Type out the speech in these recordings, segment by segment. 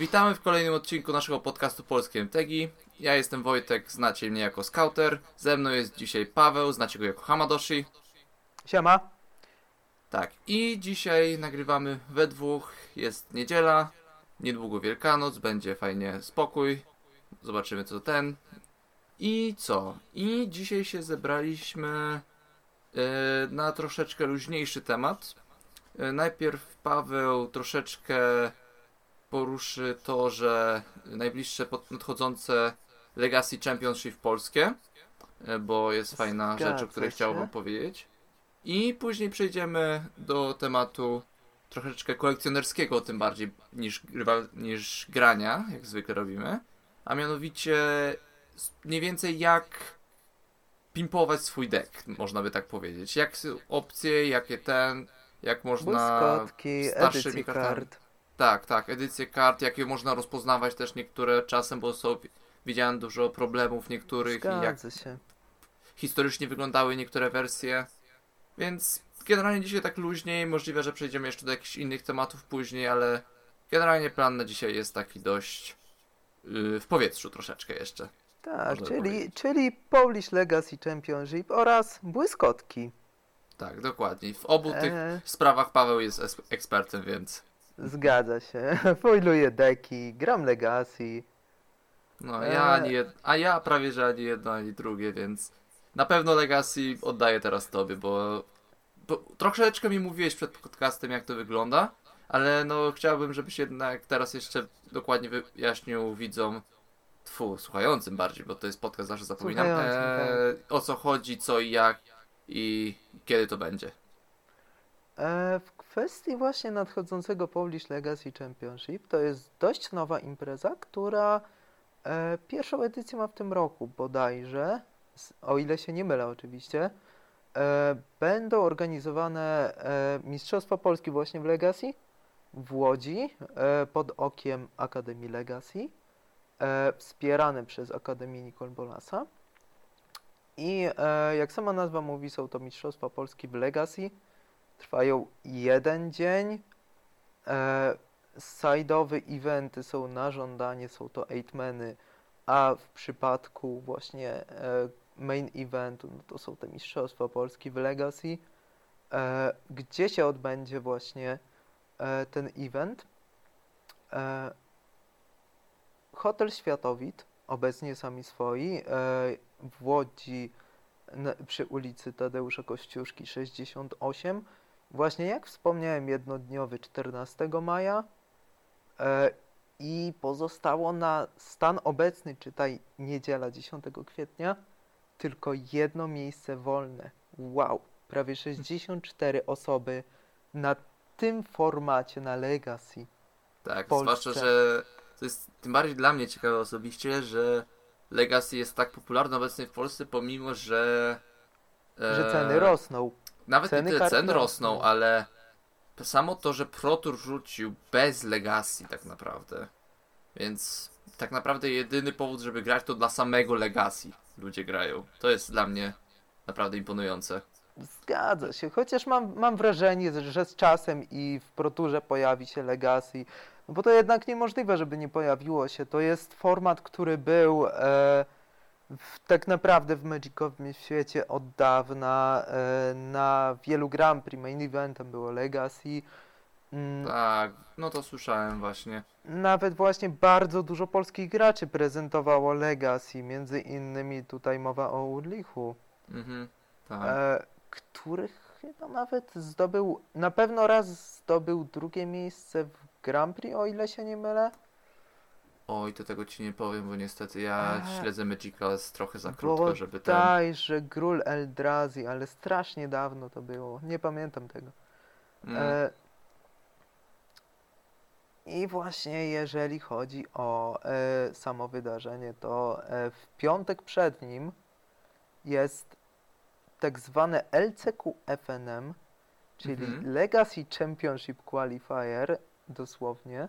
Witamy w kolejnym odcinku naszego podcastu Polskie MTG. Ja jestem Wojtek, znacie mnie jako Scouter. Ze mną jest dzisiaj Paweł, znacie go jako Hamadoshi. Siema. Tak, i dzisiaj nagrywamy we dwóch. Jest niedziela, niedługo Wielkanoc, będzie fajnie spokój. Zobaczymy co ten. I co? I dzisiaj się zebraliśmy e, na troszeczkę luźniejszy temat. E, najpierw Paweł troszeczkę poruszy to, że najbliższe nadchodzące Legacy Championship polskie, e, bo jest fajna Zgadza rzecz, o której się. chciałbym powiedzieć. I później przejdziemy do tematu troszeczkę kolekcjonerskiego, tym bardziej niż, niż grania, jak zwykle robimy. A mianowicie mniej więcej jak pimpować swój deck, można by tak powiedzieć. Jak opcje, jakie ten, jak można Błyskotki, starszymi kartami. kart. Tak, tak, edycje kart, jakie można rozpoznawać też niektóre czasem, bo są, widziałem dużo problemów niektórych i jak Zgadza się. historycznie wyglądały niektóre wersje. Więc generalnie dzisiaj tak luźniej, możliwe, że przejdziemy jeszcze do jakichś innych tematów później, ale generalnie plan na dzisiaj jest taki dość yy, w powietrzu troszeczkę jeszcze. Tak, Można czyli, powiedzieć. czyli Polish Legacy Championship oraz błyskotki. Tak, dokładnie. W obu tych E, sprawach Paweł jest es- ekspertem, więc zgadza się. Foiluję deki, gram Legacy. no E. ja ani jed... a ja prawie że ani jedno, ani drugie, więc na pewno Legacy oddaję teraz tobie, bo, bo troszeczkę mi mówiłeś przed podcastem jak to wygląda, ale no chciałbym, żebyś jednak teraz jeszcze dokładnie wyjaśnił widzom, tfu, słuchającym bardziej, bo to jest podcast, zawsze zapominam, e, o co chodzi, co i jak i kiedy to będzie. E, w kwestii właśnie nadchodzącego Polish Legacy Championship to jest dość nowa impreza, która e, pierwszą edycję ma w tym roku bodajże, o ile się nie mylę oczywiście. E, będą organizowane e, Mistrzostwa Polski właśnie w Legacy w Łodzi e, pod okiem Akademii Legacy, e, wspierane przez Akademię Nicole Bolasa. I e, jak sama nazwa mówi, są to Mistrzostwa Polski w Legacy. Trwają jeden dzień. E, side'owe eventy są na żądanie, są to eightmeny, a w przypadku właśnie e, main eventu, no to są te Mistrzostwa Polski w Legacy, e, gdzie się odbędzie właśnie e, ten event. E, Hotel Światowit, obecnie sami swoi, e, w Łodzi na, przy ulicy Tadeusza Kościuszki 68. Właśnie jak wspomniałem, jednodniowy 14 maja e, i pozostało na stan obecny, czytaj niedziela 10 kwietnia, tylko jedno miejsce wolne. Wow, prawie 64 osoby na tym formacie, na Legacy. Tak, zwłaszcza, że to jest tym bardziej dla mnie ciekawe osobiście, że Legacy jest tak popularny obecnie w Polsce, pomimo że. e, Że ceny rosną. Nawet ceny nie tyle ceny rosną. ale samo to, że Protur rzucił bez Legacy tak naprawdę. Więc tak naprawdę jedyny powód, żeby grać to dla samego Legacy ludzie grają. To jest dla mnie naprawdę imponujące. Zgadza się, chociaż mam, mam wrażenie, że z czasem i w Proturze pojawi się Legacy, no bo to jednak niemożliwe, żeby nie pojawiło się. To jest format, który był e, w, tak naprawdę w Magicowym świecie od dawna. E, na wielu Grand Prix main eventem było Legacy. Mm, Tak, no to słyszałem właśnie. Nawet właśnie bardzo dużo polskich graczy prezentowało Legacy, między innymi tutaj mowa o Urlichu. Mhm, tak. e, których chyba nawet zdobył, na pewno raz zdobył drugie miejsce w Grand Prix, o ile się nie mylę. Oj, to tego ci nie powiem, bo niestety ja śledzę Magica z trochę za krótko, żeby ten... Bodajże Grul Eldrazi, ale strasznie dawno to było, nie pamiętam tego. Mm, E, I właśnie jeżeli chodzi o e, samo wydarzenie, to e, w piątek przed nim jest tak zwane LCQ FNM, czyli Mhm. Legacy Championship Qualifier, dosłownie,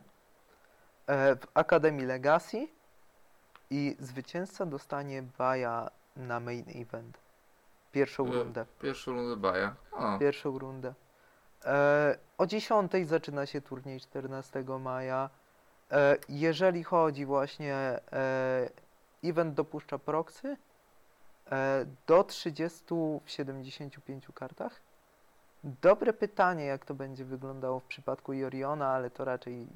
w Akademii Legacy i zwycięzca dostanie baja na main event. Pierwszą E, rundę. Pierwszą rundę baja. O, Pierwszą rundę. E, o 10 zaczyna się turniej 14 maja. E, jeżeli chodzi właśnie, e, event dopuszcza proxy e, do 30 w 75 kartach. Dobre pytanie, jak to będzie wyglądało w przypadku Joriona, ale to raczej,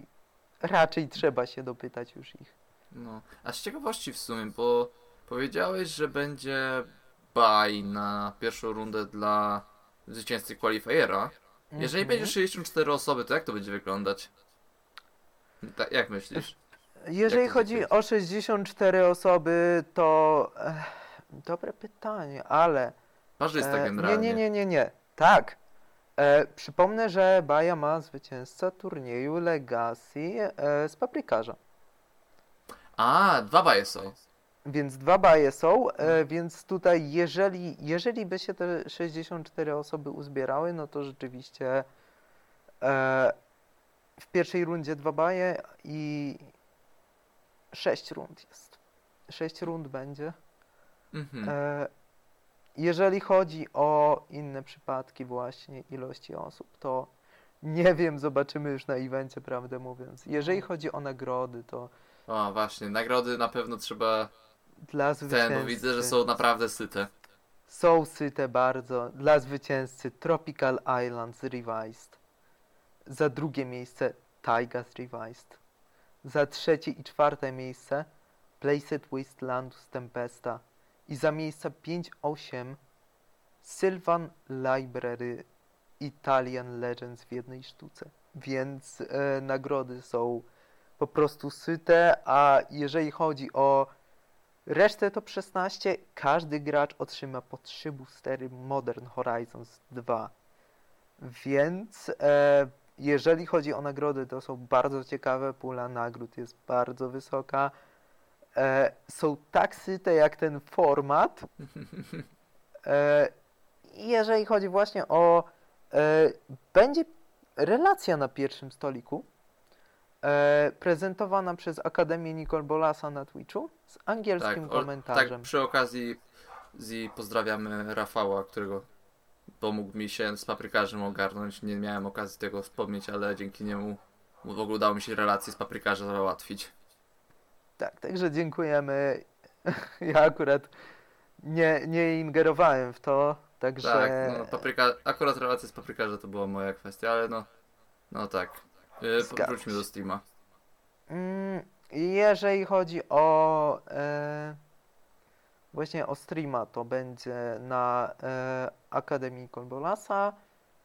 raczej trzeba się dopytać już ich. No. A z ciekawości w sumie, bo powiedziałeś, że będzie buy na pierwszą rundę dla zwycięzcy qualifiera. Jeżeli Mhm. będzie 64 osoby, to jak to będzie wyglądać? Tak, jak myślisz? Jeżeli Jak chodzi o 64 osoby, to e, dobre pytanie, ale Parzysta e, nie, generalnie. nie, nie, nie, nie. Tak. E, przypomnę, że Baja ma zwycięzcę turnieju Legacy e, z paprykarza. A, dwa baje są. Więc dwa baje są, e, więc tutaj jeżeli, jeżeli by się te 64 osoby uzbierały, no to rzeczywiście e, w pierwszej rundzie dwa baje i sześć rund jest. Sześć rund będzie. Mhm. Jeżeli chodzi o inne przypadki właśnie ilości osób, to nie wiem, zobaczymy już na evencie, prawdę mówiąc. Jeżeli chodzi o nagrody, to O, właśnie, nagrody na pewno trzeba dla ten, zwycięzcy... bo widzę, że są naprawdę syte. Są syte bardzo. Dla zwycięzcy Tropical Islands Revised. Za drugie miejsce Taigas Revised. Za trzecie i czwarte miejsce Placed Wastelandus Tempesta. I za miejsca 5-8 Sylvan Library Italian Legends w jednej sztuce. Więc e, nagrody są po prostu syte, a jeżeli chodzi o Resztę top 16 każdy gracz otrzyma po 3 boostery Modern Horizons 2. Więc e, jeżeli chodzi o nagrody, to są bardzo ciekawe. Pula nagród jest bardzo wysoka. E, są tak syte jak ten format. E, jeżeli chodzi właśnie o. E, będzie relacja na pierwszym stoliku. E, prezentowana przez Akademię Nicole Bolasa na Twitchu z angielskim o- komentarzem. tak, przy okazji pozdrawiamy Rafała, którego pomógł mi się z paprykarzem ogarnąć. Nie miałem okazji tego wspomnieć, ale dzięki niemu w ogóle udało mi się relację z paprykarzem załatwić. Tak, także dziękujemy. Ja akurat nie, nie ingerowałem w to, także Tak, no, papryka, akurat relacja z paprykarzem to była moja kwestia, ale no, no tak. Yy, wróćmy do Steama. Mm, jeżeli chodzi o e, właśnie o streama, to będzie na e, Akademii Kolbolasa.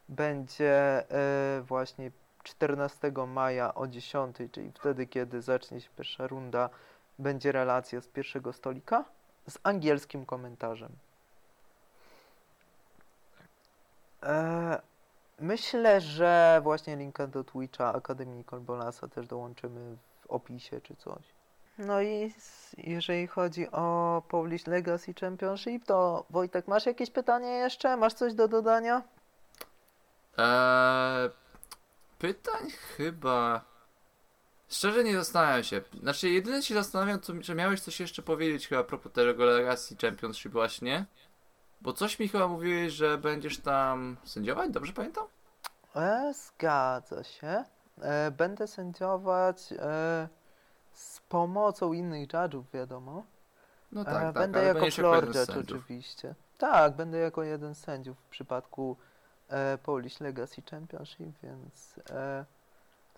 Będzie e, właśnie 14 maja o 10, czyli wtedy, kiedy zacznie się pierwsza runda, będzie relacja z pierwszego stolika z angielskim komentarzem. E, myślę, że właśnie linka do Twitcha Akademii Kolbolasa też dołączymy w opisie czy coś. No i jeżeli chodzi o Polish Legacy Championship, to Wojtek, masz jakieś pytanie jeszcze? Masz coś do dodania? Eee, pytań chyba. Szczerze nie zastanawiam się. Znaczy, jedyne się zastanawiam, co, że miałeś coś jeszcze powiedzieć chyba a propos tego Legacy Championship właśnie. Bo coś mi chyba mówiłeś, że będziesz tam sędziować, dobrze pamiętam? E, zgadza się. E, będę sędziować e, z pomocą innych judge'ów, wiadomo. No E, tak, tak, będę jako floor judge sędziów. oczywiście. Tak, będę jako jeden z sędziów w przypadku e, Polish Legacy Championship, więc e,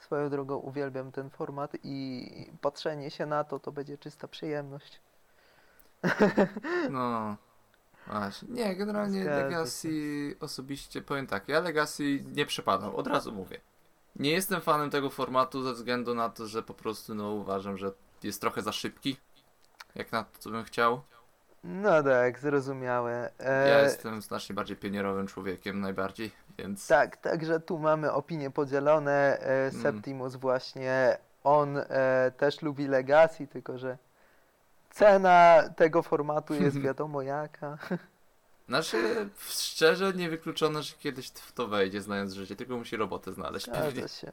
swoją drogą uwielbiam ten format i patrzenie się na to to będzie czysta przyjemność. No. Właśnie. Nie, generalnie Zgadza się. Legacy osobiście powiem tak, ja Legacy nie przepadam, od razu mówię. Nie jestem fanem tego formatu ze względu na to, że po prostu no uważam, że jest trochę za szybki. Jak na to, co bym chciał. No tak, zrozumiałe. E, Ja jestem znacznie bardziej pionierowym człowiekiem, najbardziej, więc. Tak, także tu mamy opinie podzielone. E, Mm. Septimus właśnie, on e, też lubi Legacy, tylko że cena tego formatu jest wiadomo jaka. Znaczy, szczerze niewykluczone, że kiedyś w to wejdzie, znając życie, tylko musi robotę znaleźć. Zgadza się.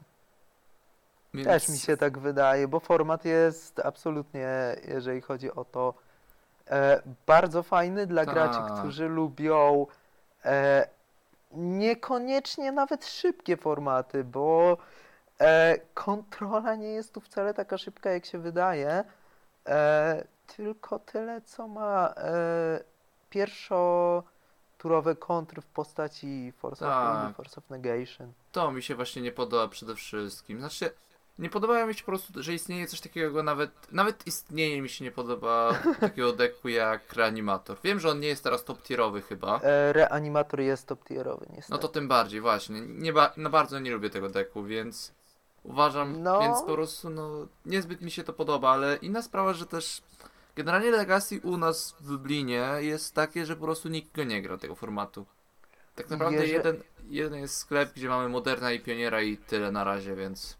Więc... Też mi się tak wydaje, bo format jest absolutnie, jeżeli chodzi o to, e, bardzo fajny dla graczy, Tak. którzy lubią e, niekoniecznie nawet szybkie formaty, bo E, kontrola nie jest tu wcale taka szybka, jak się wydaje. E, tylko tyle, co ma e, pierwszoturowe kontry w postaci Force of Tak. Will, Force of Negation. To mi się właśnie nie podoba przede wszystkim. Znaczy, nie podoba mi się po prostu, że istnieje coś takiego, nawet, nawet istnienie mi się nie podoba takiego deku jak reanimator. Wiem, że on nie jest teraz top tierowy chyba. E, reanimator jest top tierowy, niestety. No to tym bardziej, właśnie. Nie ba no bardzo nie lubię tego deku, więc uważam, No. więc po prostu no niezbyt mi się to podoba, ale inna sprawa, że też generalnie Legacy u nas w Lublinie jest takie, że po prostu nikt go nie gra tego formatu. Tak naprawdę jeden, jeden jest sklep, gdzie mamy Moderna i Pioniera i tyle na razie, więc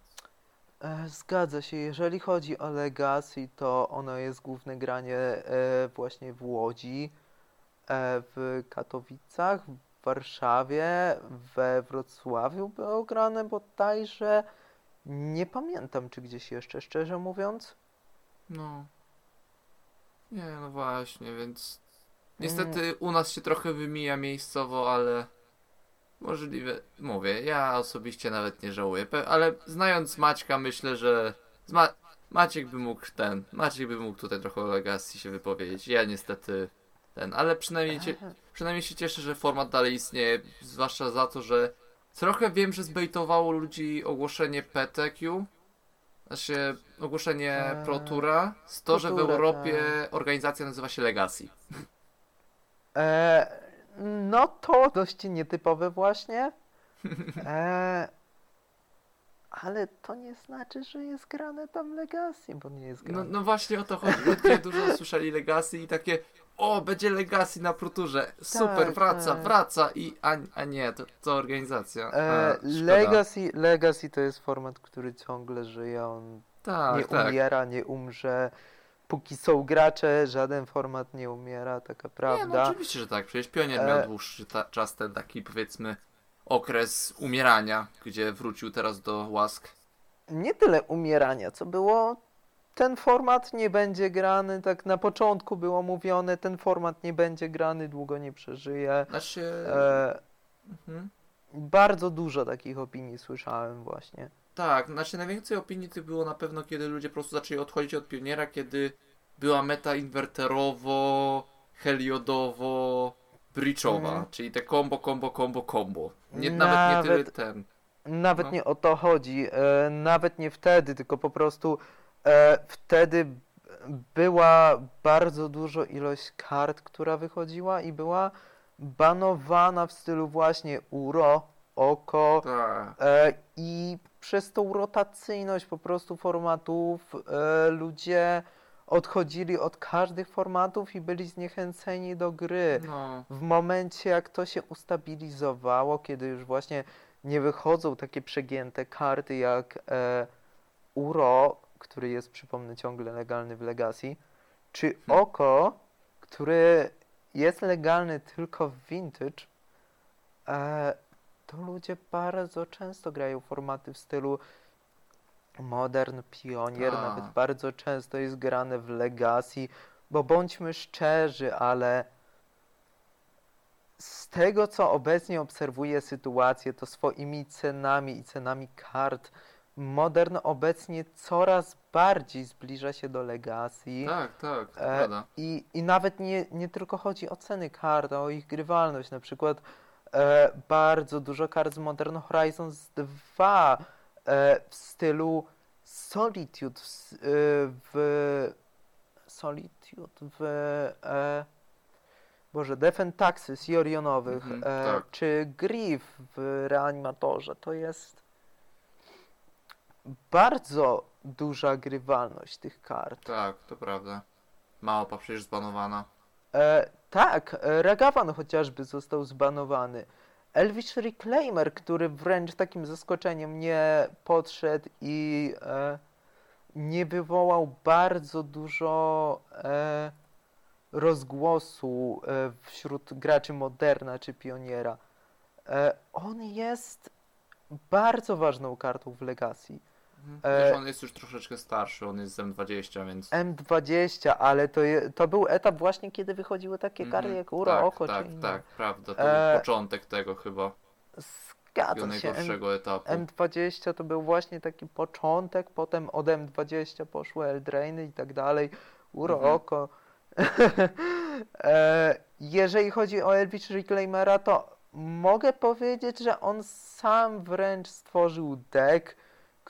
Zgadza się, jeżeli chodzi o Legacy, to ono jest główne granie e, właśnie w Łodzi, e, w Katowicach, w Warszawie, we Wrocławiu było grane bodajże. Nie pamiętam, czy gdzieś jeszcze, szczerze mówiąc. no. Nie, no właśnie, więc niestety u nas się trochę wymija miejscowo, ale możliwe, mówię, ja osobiście nawet nie żałuję, ale znając Maćka myślę, że Ma Maciek by mógł ten, Maciek by mógł tutaj trochę o Legacy się wypowiedzieć, ja niestety ten, ale przynajmniej, przynajmniej się cieszę, że format dalej istnieje, zwłaszcza za to, że trochę wiem, że zbejtowało ludzi ogłoszenie PTQ, znaczy ogłoszenie Eee, Pro Toura, z to, że w Europie organizacja nazywa się Legacy. E, no to dość nietypowe właśnie. E, ale to nie znaczy, że jest grane tam Legacy, bo nie jest No, grane. no właśnie o to chodzi. Ludzie dużo słyszeli Legacy i takie o, będzie Legacy na Proturze. Super, Tak, wraca, tak. wraca i a, a nie, to, to organizacja. E, szkoda. Legacy, Legacy to jest format, który ciągle żyje, on tak, nie tak. umiera, nie umrze. Póki są gracze, żaden format nie umiera, taka Nie, no prawda. oczywiście, że tak. Przecież Pionier E, miał dłuższy ta, czas ten taki powiedzmy okres umierania, gdzie wrócił teraz do łask. nie tyle umierania, co było. Ten format nie będzie grany, tak na początku było mówione, ten format nie będzie grany, długo nie przeżyje. Znaczy, E, mhm. bardzo dużo takich opinii słyszałem właśnie. Tak, znaczy najwięcej opinii tych było na pewno, kiedy ludzie po prostu zaczęli odchodzić od pioniera, kiedy była meta inwerterowo, heliodowo, bridge'owa, Mhm. czyli te combo, combo, combo, combo. Nie, nawet, Nawet- nie tyle ten. Nawet No. nie o to chodzi, e, nawet nie wtedy, tylko po prostu e, wtedy była bardzo dużo ilość kart, która wychodziła i była banowana w stylu właśnie uro, oko Tak. e, i przez tą rotacyjność po prostu formatów e, ludzie odchodzili od każdych formatów i byli zniechęceni do gry. No, W momencie, jak to się ustabilizowało, kiedy już właśnie nie wychodzą takie przegięte karty jak e, Uro, który jest, przypomnę, ciągle legalny w Legacy, czy Hmm. Oko, który jest legalny tylko w Vintage, e, to ludzie bardzo często grają formaty w stylu Modern, Pionier, Tak. nawet bardzo często jest grane w Legacy, bo bądźmy szczerzy, ale z tego, co obecnie obserwuję sytuację, to swoimi cenami i cenami kart, Modern obecnie coraz bardziej zbliża się do Legacy. tak, tak, E. I, I nawet nie, nie tylko chodzi o ceny kart, a o ich grywalność. Na przykład e, bardzo dużo kart z Modern Horizons 2 e, w stylu Solitude w, e, w Solitude w e, Boże, Defend Taxes i Orionowych, Mhm, e, tak. czy Griff w Reanimatorze, to jest bardzo duża grywalność tych kart. Tak, to prawda. Małpa przecież zbanowana. E, tak, e, Ragavan chociażby został zbanowany. Elvish Reclaimer, który wręcz takim zaskoczeniem nie podszedł i e, nie wywołał bardzo dużo e, rozgłosu e, wśród graczy Moderna czy Pioniera. E, on jest bardzo ważną kartą w Legacy. Mhm. E, Wiesz, on jest już troszeczkę starszy, on jest z M20, więc... M20, ale to, je, to był etap właśnie, kiedy wychodziły takie karty Mhm, jak Uro, tak, Oko tak, czy inne. tak, prawda, to E, był początek tego chyba. Zgadza takiego się. M- najgorszego etapu. M20 to był właśnie taki początek, potem od M20 poszły Eldrainy i tak dalej, Uroko. e, jeżeli chodzi o Elvish Reclaimera, to mogę powiedzieć, że on sam wręcz stworzył deck,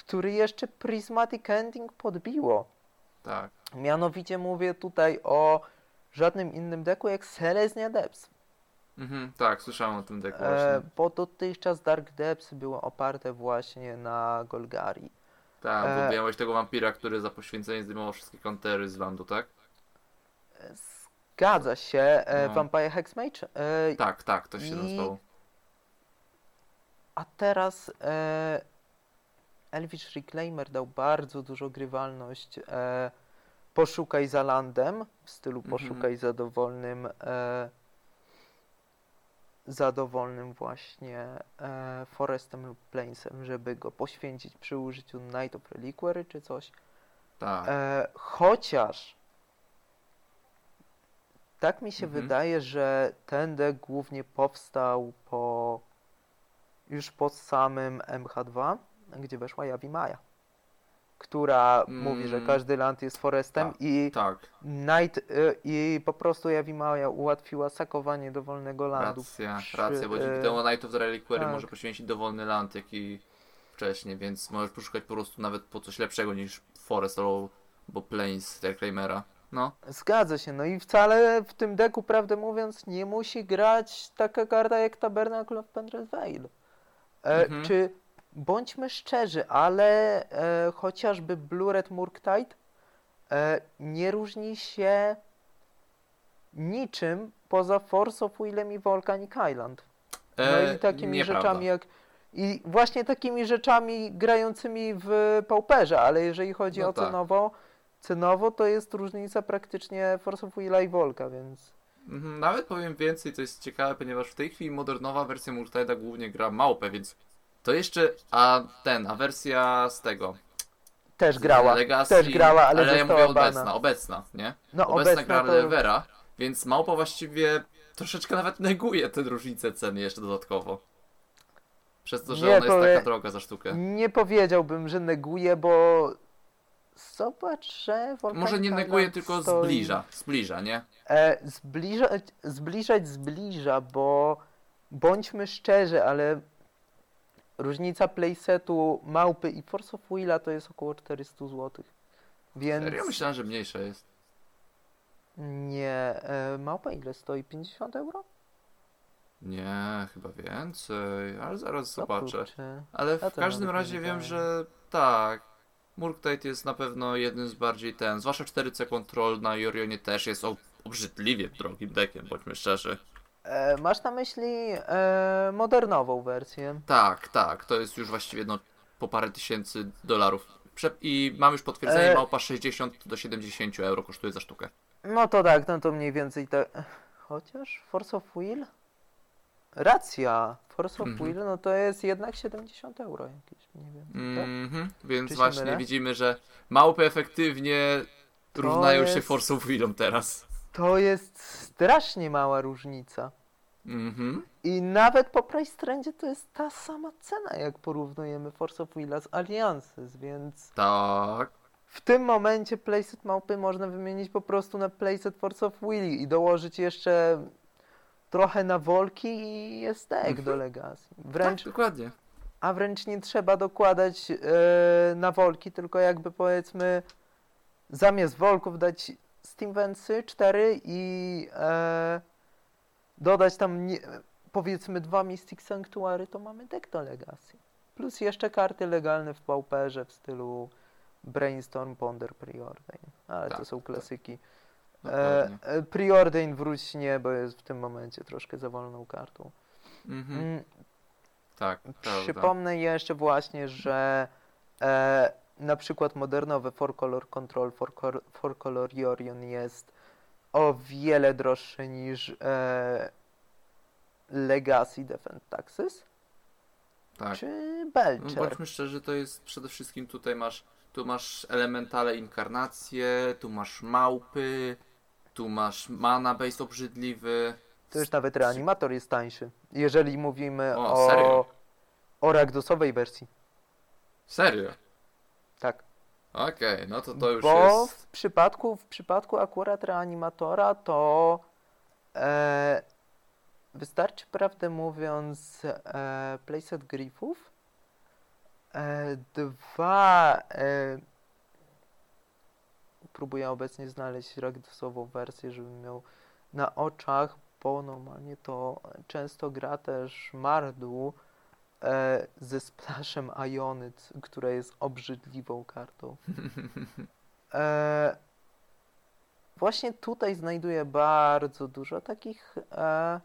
który jeszcze Prismatic Ending podbiło. Tak. Mianowicie mówię tutaj o żadnym innym deku jak Selesnya Depths. Mhm, tak, słyszałem o tym deku E, właśnie. bo dotychczas Dark Depths było oparte właśnie na Golgari. Tak, e- bo miałeś tego wampira, który za poświęcenie zdejmował wszystkie kontery z landu, tak? Zgadza się, e, No. Vampire Hexmage. E, Tak, tak, to się I- nazywało. A teraz e, Elvish Reclaimer dał bardzo dużo grywalność. E, poszukaj za landem, w stylu Mhm. poszukaj za dowolnym, e, za dowolnym właśnie e, forestem lub planesem, żeby go poświęcić przy użyciu Night of Reliquary czy coś. Tak. E, chociaż tak mi się Mhm. wydaje, że ten deck głównie powstał po już po samym MH2, gdzie weszła Javi Maja, która mówi, że Mm. każdy land jest forestem Tak. i Tak, Night y, i po prostu Javi Maja ułatwiła sakowanie dowolnego landu. racja, przy, racja, bo dzięki e, temu Night of the Reliquary tak. może poświęcić dowolny land, jak i wcześniej, więc możesz poszukać po prostu nawet po coś lepszego niż Forest albo Plains Reclaimera. No, Zgadza się, no i wcale w tym deku, prawdę mówiąc, nie musi grać taka karta jak Tabernacle of Pendrath Vale. E, Mhm. Czy, bądźmy szczerzy, ale e, chociażby Blue Red Murktide e, nie różni się niczym poza Force of Willem i Volcanic Island. No E, i takimi nieprawda. rzeczami jak... I właśnie takimi rzeczami grającymi w Pauperze, ale jeżeli chodzi No o tak. cenowo, cenowo to jest różnica praktycznie Force of Willa i Volka, więc... Mhm, Nawet powiem więcej, to jest ciekawe, ponieważ w tej chwili modernowa wersja Murtide'a głównie gra małpę, więc to jeszcze, a ten, a wersja z tego, Też grała, Legacy, też grała, ale, ja została mówię bana. obecna, obecna, nie? No obecna, obecna gra to... Więc małpa właściwie troszeczkę nawet neguje tę różnicę ceny jeszcze dodatkowo. Przez to, że Nie, ona jest taka droga za sztukę. Nie powiedziałbym, że neguje, bo zobacz, że Może nie neguje, tylko stoi... zbliża, zbliża, nie? E, zbliżać, zbliżać zbliża, bo bądźmy szczerzy, ale różnica playsetu małpy i Force of Willa to jest około 400 zł. Więc Serio? Myślałem, że mniejsza jest. nie. E, małpa ile stoi? 50 euro? Nie, chyba więcej, ale zaraz O zobaczę. kurczę. Ale w każdym razie wiem, że tak. Murktide jest na pewno jednym z bardziej ten, zwłaszcza 4C Control na Jorionie też jest ob- obrzydliwie drogim deckiem, bądźmy szczerzy. E, masz na myśli e, modernową wersję? Tak, tak, to jest już właściwie no, po parę tysięcy dolarów. Prze- I mam już potwierdzenie, E. małpa 60 do 70 euro kosztuje za sztukę. No to tak, no to mniej więcej tak. Chociaż Force of Will? Racja. Force of Mhm. Will, no to jest jednak 70 euro jakieś, mniej więcej, tak? Mhm, więc Czy się właśnie mylę? widzimy, że małpy efektywnie To równają się jest- Force of Willom teraz. To jest strasznie mała różnica. Mhm. I nawet po price trendzie to jest ta sama cena, jak porównujemy Force of Willa z Alliances, więc Tak. w tym momencie playset małpy można wymienić po prostu na playset Force of Willy i dołożyć jeszcze trochę na wolki i jest deck Mhm. do Legacy. Wręcz, Tak, dokładnie. a wręcz nie trzeba dokładać e, na wolki, tylko jakby powiedzmy zamiast wolków dać Steamwensy 4 i e, dodać tam nie, powiedzmy dwa Mystic Sanctuary, to mamy deck do Legacy. Plus jeszcze karty legalne w Pauperze w stylu Brainstorm, Ponder, Preordain. Ale to Tak, są tak. klasyki. Dokładnie. e, Preordain wróć nie, bo jest w tym momencie troszkę za wolną kartą. Mhm. Mm, Tak, prawda. Przypomnę jeszcze właśnie, że e, na przykład modernowy 4-color control, 4-color 4-color Yorion jest o wiele droższy niż e, Legacy Defend Taxes Tak. czy No, Belcher. bądźmy szczerzy, to jest przede wszystkim tutaj masz, tu masz elementale inkarnacje, tu masz małpy, tu masz mana base obrzydliwy. To już nawet reanimator jest tańszy. Jeżeli mówimy O, o. serio? O Ragdosowej wersji. Serio? Tak. Okej, no to to już Bo jest... w przypadku, w przypadku akurat reanimatora to e, wystarczy, prawdę mówiąc, e, playset griffów, e, dwa, e, próbuję obecnie znaleźć ragdosową wersję, żebym miał na oczach, bo normalnie to często gra też Mardu e, ze splashem Ionyt, która jest obrzydliwą kartą. E, właśnie tutaj znajduję bardzo dużo takich e,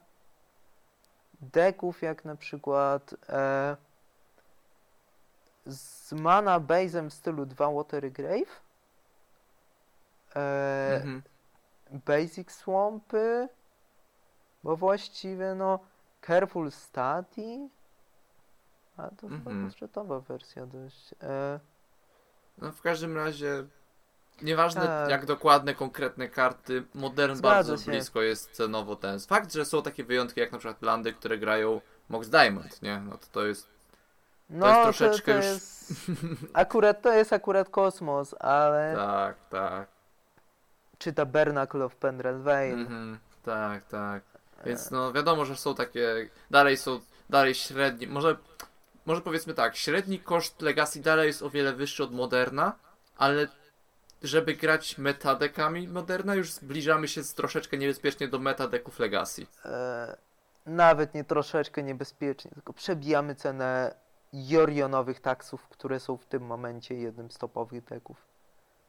deków, jak na przykład e, z mana base'em w stylu 2 Watery Grave, e, Mhm. Basic Swampy, bo właściwie no Careful Study, a to chyba Mhm. budżetowa wersja dość. E, No w każdym razie, nieważne Tak. jak dokładne, konkretne karty, Modern Zgadza bardzo się. blisko jest cenowo ten. Fakt, że są takie wyjątki jak na przykład landy, które grają Mox Diamond, nie? No to to jest... no jest to, troszeczkę to już- jest akurat to jest akurat kosmos, ale Tak, tak. czy Tabernacle of Pendralvane. Mhm, tak, tak. E. Więc no wiadomo, że są takie, dalej są, dalej średni, może, może powiedzmy tak, średni koszt Legacy dalej jest o wiele wyższy od Moderna, ale żeby grać metadekami Moderna już zbliżamy się troszeczkę niebezpiecznie do metadeków Legacy. E, nawet nie troszeczkę niebezpiecznie, tylko przebijamy cenę jorionowych taksów, które są w tym momencie jednym z topowych deków.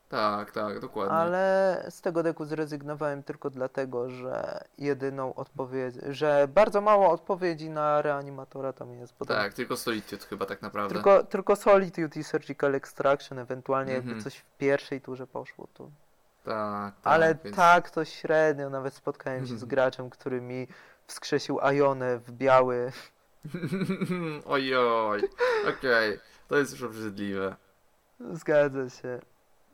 Tak, tak, dokładnie. Ale z tego deku zrezygnowałem tylko dlatego, że jedyną odpowiedź, że bardzo mało odpowiedzi na reanimatora tam jest. Bo tam Tak, tylko Solitude chyba tak naprawdę. tylko, tylko Solitude i Surgical Extraction, ewentualnie Mhm. jakby coś w pierwszej turze poszło. To... Tak, tak. Ale więc... tak to średnio, nawet spotkałem się z Mhm. graczem, który mi wskrzesił Ajonę w biały. Ojoj, okej, to jest już obrzydliwe. Zgadza się.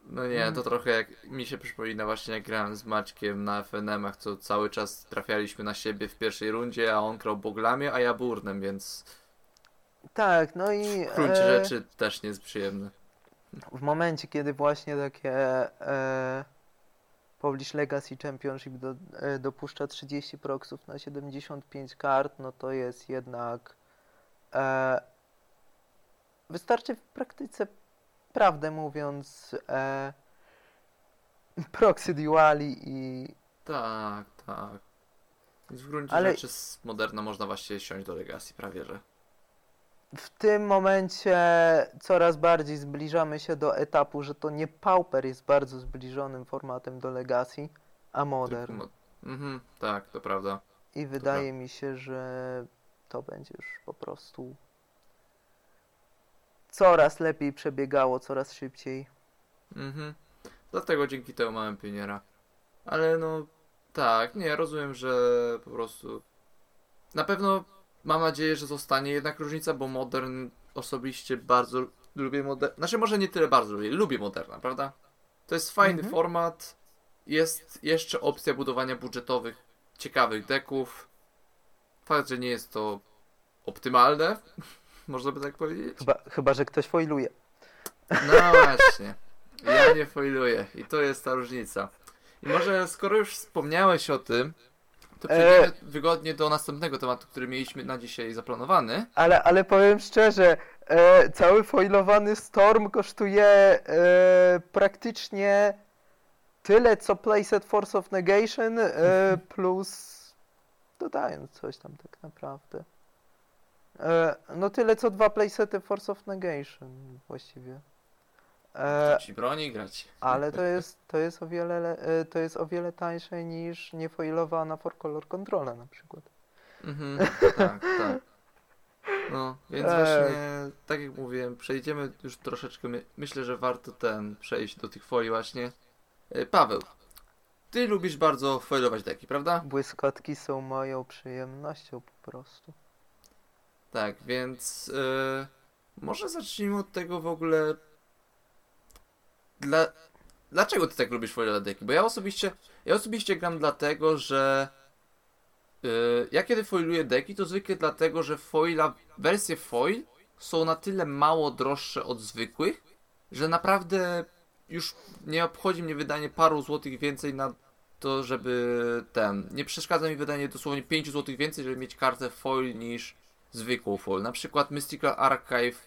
No nie, to trochę jak mi się przypomina właśnie jak grałem z Maćkiem na FNM-ach, co cały czas trafialiśmy na siebie w pierwszej rundzie, a on grał Boglamie, a ja Burnem, więc Tak, no i w gruncie e, rzeczy też nie jest przyjemne. w momencie, kiedy właśnie takie e, Polish Legacy Championship do, e, dopuszcza 30 proksów na 75 kart, no to jest jednak e, wystarczy w praktyce, prawdę mówiąc, e, proxy duali i Tak, tak. W gruncie Ale- rzeczy z Moderna można właśnie siąść do Legacy, prawie że. w tym momencie coraz bardziej zbliżamy się do etapu, że to nie Pauper jest bardzo zbliżonym formatem do Legacy, a Modern. Tylko Mhm, tak, to prawda. I wydaje mi się, że to będzie już po prostu coraz lepiej przebiegało, coraz szybciej. Mhm. Dlatego dzięki temu mamy pioniera. Ale no, tak, nie, rozumiem, że po prostu. Na pewno mam nadzieję, że zostanie jednak różnica, bo modern osobiście bardzo lubię modern. Znaczy, może nie tyle bardzo lubię, lubię moderna, prawda? To jest fajny Mhm. format. Jest jeszcze opcja budowania budżetowych, ciekawych deków. Fakt, że nie jest to optymalne, można by tak powiedzieć. Chyba, chyba że ktoś foiluje. No właśnie. Ja nie foiluję i to jest ta różnica. I może skoro już wspomniałeś o tym, to przejdziemy wygodnie do następnego tematu, który mieliśmy na dzisiaj zaplanowany. Ale, ale powiem szczerze, e, cały foilowany Storm kosztuje e, praktycznie tyle, co playset Force of Negation, e, plus dodając coś tam tak naprawdę. E, no tyle, co dwa playsety Force of Negation właściwie. E, Ci broni grać. ale to jest, to jest o wiele, le- e, to jest o wiele tańsze niż niefoilowana for color controla na przykład. Mhm, tak, tak. No, więc Ej. właśnie, tak jak mówiłem, przejdziemy już troszeczkę, my, myślę, że warto ten, przejść do tych folii właśnie. E, Paweł, ty lubisz bardzo foilować deki, prawda? Błyskotki są moją przyjemnością po prostu. Tak, więc e, może zacznijmy od tego w ogóle. Dla, dlaczego ty tak lubisz foilowe deki? Bo ja osobiście, ja osobiście gram dlatego, że e, ja kiedy foiluję deki, to zwykle dlatego, że foila, wersję foil są na tyle mało droższe od zwykłych, że naprawdę już nie obchodzi mnie wydanie paru złotych więcej na to, żeby ten. Nie przeszkadza mi wydanie dosłownie 5 złotych więcej, żeby mieć kartę foil niż zwykłą foil. Na przykład Mystical Archive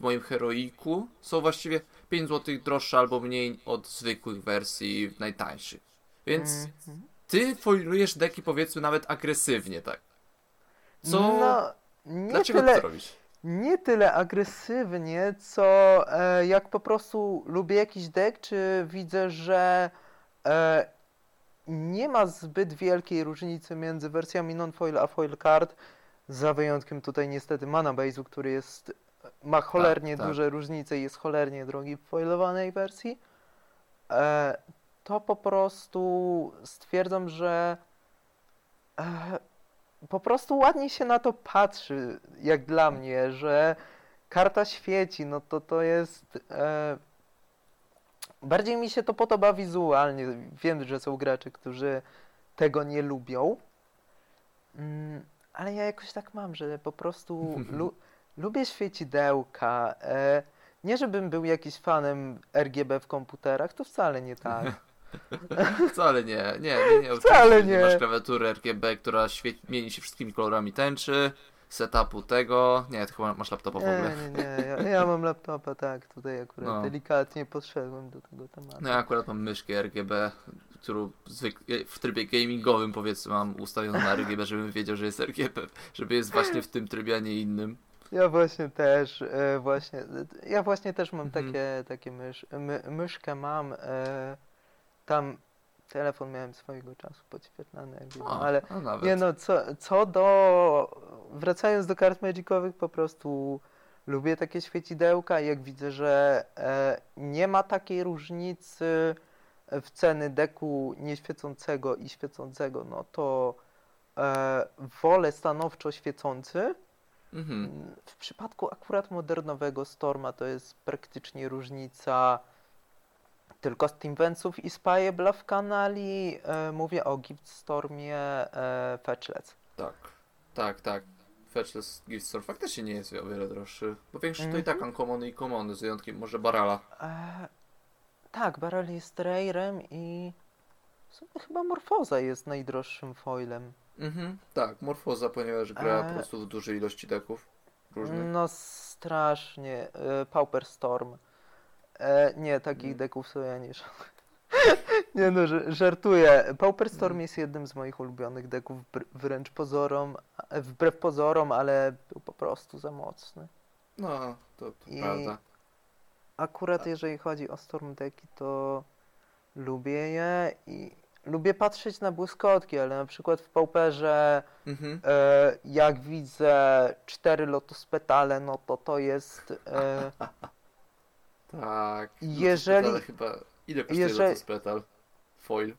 w moim heroiku są właściwie 5 złotych droższe albo mniej od zwykłych wersji najtańszych. Więc Mhm. ty foilujesz deki powiedzmy nawet agresywnie, tak? Co? No, nie Dlaczego tyle, ty to robisz? nie tyle agresywnie, co e, jak po prostu lubię jakiś deck, czy widzę, że e, nie ma zbyt wielkiej różnicy między wersjami non-foil a foil card, za wyjątkiem tutaj niestety mana base'u, który jest ma cholernie tak. duże różnice i jest cholernie drogi w foilowanej wersji, e, to po prostu stwierdzam, że e, po prostu ładnie się na to patrzy, jak dla mnie, że karta świeci, no to to jest. E, bardziej mi się to podoba wizualnie. Wiem, że są gracze, którzy tego nie lubią. Mm, ale ja jakoś tak mam, że po prostu lu, lubię świecidełka. E, nie, żebym był jakiś fanem RGB w komputerach, to wcale nie tak. Wcale nie, nie, nie, nie. Wcale nie. Masz klawiaturę RGB, która mieni się wszystkimi kolorami tęczy, setupu tego. Nie, ty chyba masz laptopa w ogóle. Nie, nie, nie. Ja, ja mam laptopa, tak. Tutaj akurat No. delikatnie podszedłem do tego tematu. No ja akurat mam myszkę RGB, którą zwyk- w trybie gamingowym powiedzmy mam ustawioną na RGB, żebym wiedział, że jest RGB, żeby jest właśnie w tym trybie, a nie innym. Ja właśnie też, e, właśnie, ja właśnie też mam Mhm. takie, takie mysz, my, myszkę mam, e, tam telefon miałem swojego czasu podświetlany, no, O, ale nawet. nie no, co, co do, wracając do kart magicowych, po prostu lubię takie świecidełka i jak widzę, że e, nie ma takiej różnicy w ceny deku nieświecącego i świecącego, no to e, wolę stanowczo świecący, Mhm. w przypadku akurat modernowego Storma to jest praktycznie różnica tylko Steamventsów i Spyebla w kanali. E, mówię o Gift Stormie e, Fetchless. Tak, tak, tak. Fetchless Gift Store faktycznie nie jest o wiele droższy, bo większość to i Mhm. tak uncommony i commony, z wyjątkiem może Barala. E, tak, Barrel jest Rarem i chyba Morfoza jest najdroższym foilem. Mhm, tak, Morfoza, ponieważ gra po E. prostu w dużej ilości deków różnych. No strasznie. E, Pauper Storm. E, nie, takich Mm. deków sobie ja nie szanuję. Nie no, żartuję. Pauper Storm Mm. jest jednym z moich ulubionych deków, wręcz pozorom, e, wbrew pozorom, ale był po prostu za mocny. No, to, to I- prawda. Akurat jeżeli chodzi o Storm deki, to lubię je i lubię patrzeć na błyskotki, ale na przykład w Pauperze Mhm. e, jak widzę cztery Lotus Petale, no to to jest... E, Tak. Jeżeli- Lotus chyba. Ile kosztuje jeżeli- Lotus Petal? Foil.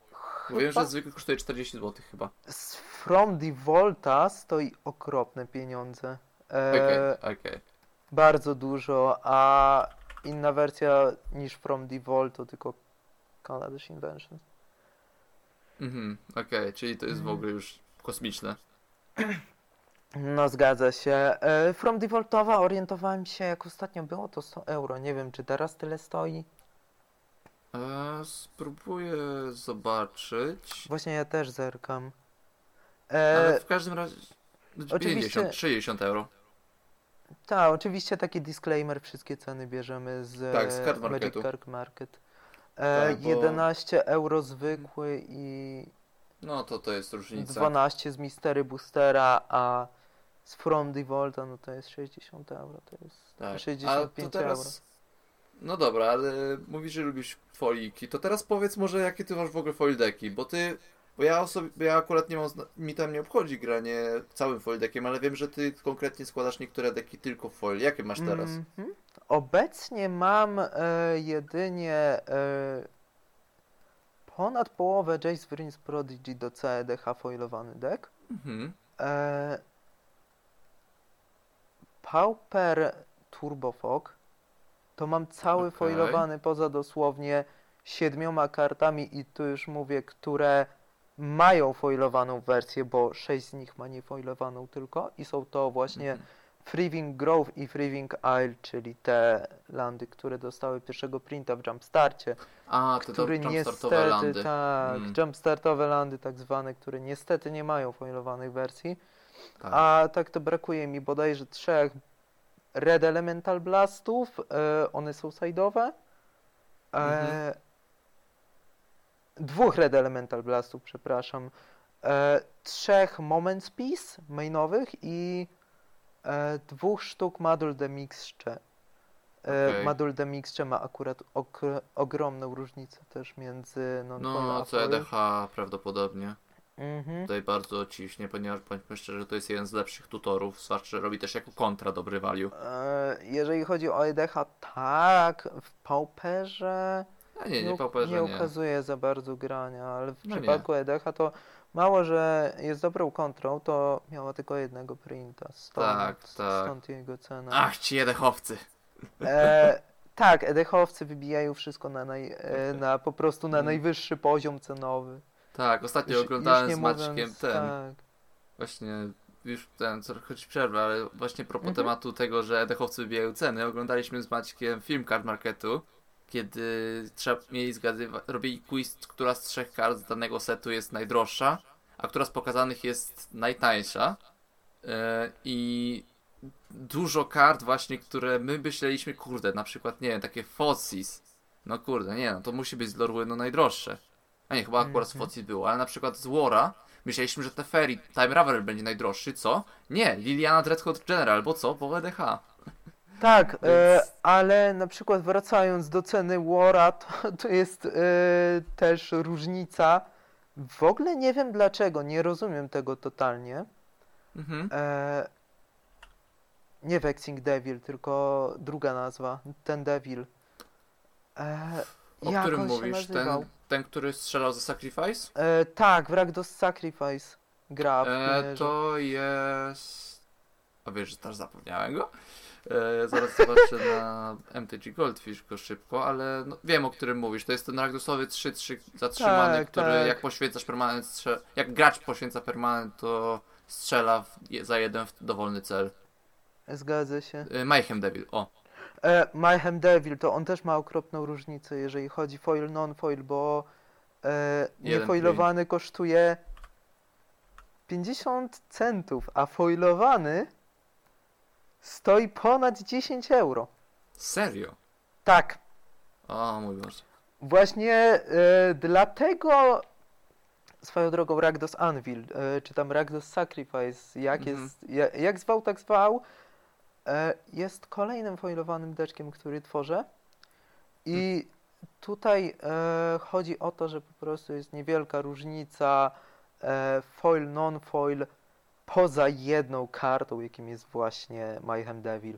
Bo wiem, chyba że zwykły kosztuje 40 zł chyba. z From the Volta stoi okropne pieniądze. Okej, E, okej. Bardzo dużo, a inna wersja niż From the Vault to tylko Kaladesh Invention. Mhm, okej, czyli to jest w Mhm. ogóle już kosmiczne. No zgadza się. E, From the Vaultowa orientowałem się jak ostatnio było to 100 euro. Nie wiem czy teraz tyle stoi. E, spróbuję zobaczyć. Właśnie ja też zerkam. Ale E, w każdym razie. oczywiście- 50, 60 euro. Tak, oczywiście taki disclaimer, wszystkie ceny bierzemy z Tak, z Card Magic. Card Market. E, Tak, bo- 11 euro zwykły i No to to jest różnica. 12 z Mystery Boostera, a z From the Volta no to jest 60 euro, to jest Tak. A 65 to teraz. No dobra, ale mówisz, że lubisz foliki. To teraz powiedz może, jakie ty masz w ogóle foil deki, bo ty. Bo ja osobi- ja akurat nie mam. Mi tam nie obchodzi granie całym foil deckiem, ale wiem, że ty konkretnie składasz niektóre deki tylko w foil. Jakie masz teraz? Mhm. Obecnie mam e, jedynie e, ponad połowę Jace Vryn's Prodigy do CEDH foilowany deck. Mhm. E, Pauper Turbo Fog to mam cały Okej. foilowany poza dosłownie siedmioma kartami i tu już mówię, które mają foilowaną wersję, bo sześć z nich ma niefoilowaną tylko i są to właśnie Mhm. Freewing Grove i Freewing Isle, czyli te landy, które dostały pierwszego printa w Jumpstarcie, A, te który niestety, jumpstartowe landy. tak, Mm. jumpstartowe landy tak zwane, które niestety nie mają foilowanych wersji, Tak. a tak to brakuje mi bodajże trzech Red Elemental Blastów, e, one są side'owe, e, Mhm. Dwóch Red Elemental Blastów, przepraszam, e, trzech Moments Piece mainowych i e, dwóch sztuk Madul de Mixture. E, Okej. Madul de Mixture ma akurat ok ogromną różnicę też między a No, co. EDH prawdopodobnie. Mhm. Tutaj bardzo ciśnie, ponieważ bądźmy szczerzy, to jest jeden z lepszych tutorów, zwłaszcza robi też jako kontra dobry value. E, jeżeli chodzi o EDH, tak, w Pauperze A nie, nie, Pauperze nie nie. ukazuje za bardzo grania, ale w No nie. przypadku EDH to mało, że jest dobrą kontrą, to miała tylko jednego printa, stąd, Tak, tak. stąd jego cena. Ach, ci jedechowcy. E, tak, EDH-owcy wybijają wszystko na, naj, e, na po prostu na Mm. najwyższy poziom cenowy. Tak, ostatnio Już- oglądałem już z Maćkiem mówiąc- ten, Tak. właśnie, już ten, co choć przerwę, ale właśnie propos Mhm. tematu tego, że edechowcy wybijają ceny, oglądaliśmy z Maćkiem film Card Marketu, kiedy trzeba mieli zgadywać, robili quiz, która z trzech kart z danego setu jest najdroższa, a która z pokazanych jest najtańsza. E, I dużo kart właśnie, które my myśleliśmy, kurde, na przykład, nie wiem, takie Fossis. No kurde, nie no, to musi być z Lorwinu najdroższe. A nie, chyba akurat z Mhm. Fossis było, ale na przykład z Wara myśleliśmy, że Teferi, Time Raveler będzie najdroższy, co? Nie, Liliana Dreadhot General, bo co? Bo EDH. Tak, e, Więc- ale na przykład wracając do ceny Wara, to, to jest e, też różnica. W ogóle nie wiem dlaczego, nie rozumiem tego totalnie. Mhm. E, nie Vexing Devil, tylko druga nazwa, ten Devil. E, O jak którym mówisz? Ten, ten, który strzelał ze Sacrifice? E, tak, Wrak do Sacrifice gra E, to jest. A wiesz, że też zapomniałem go. E, zaraz zobaczę na MTG Goldfish go szybko, ale no, wiem o którym mówisz. To jest ten Ragdusowy 3-3 zatrzymany, Tak, który tak. jak poświęcasz permanent, strze- jak gracz poświęca permanent, to strzela w, za jeden w dowolny cel. Zgadza się. E, Mayhem Devil, o. E, Mayhem Devil to on też ma okropną różnicę, jeżeli chodzi foil non-foil, bo e, niefoilowany kosztuje 50 centów, a foilowany stoi ponad 10 euro. Serio? Tak, O mój Boże. właśnie e, dlatego swoją drogą Ragdos Anvil, e, czy tam Ragdos Sacrifice, jak Mhm. jest, ja, jak zwał, tak zwał, e, jest kolejnym foilowanym deczkiem, który tworzę. I tutaj e, chodzi o to, że po prostu jest niewielka różnica foil, non-foil poza jedną kartą, jakim jest właśnie Mayhem Devil.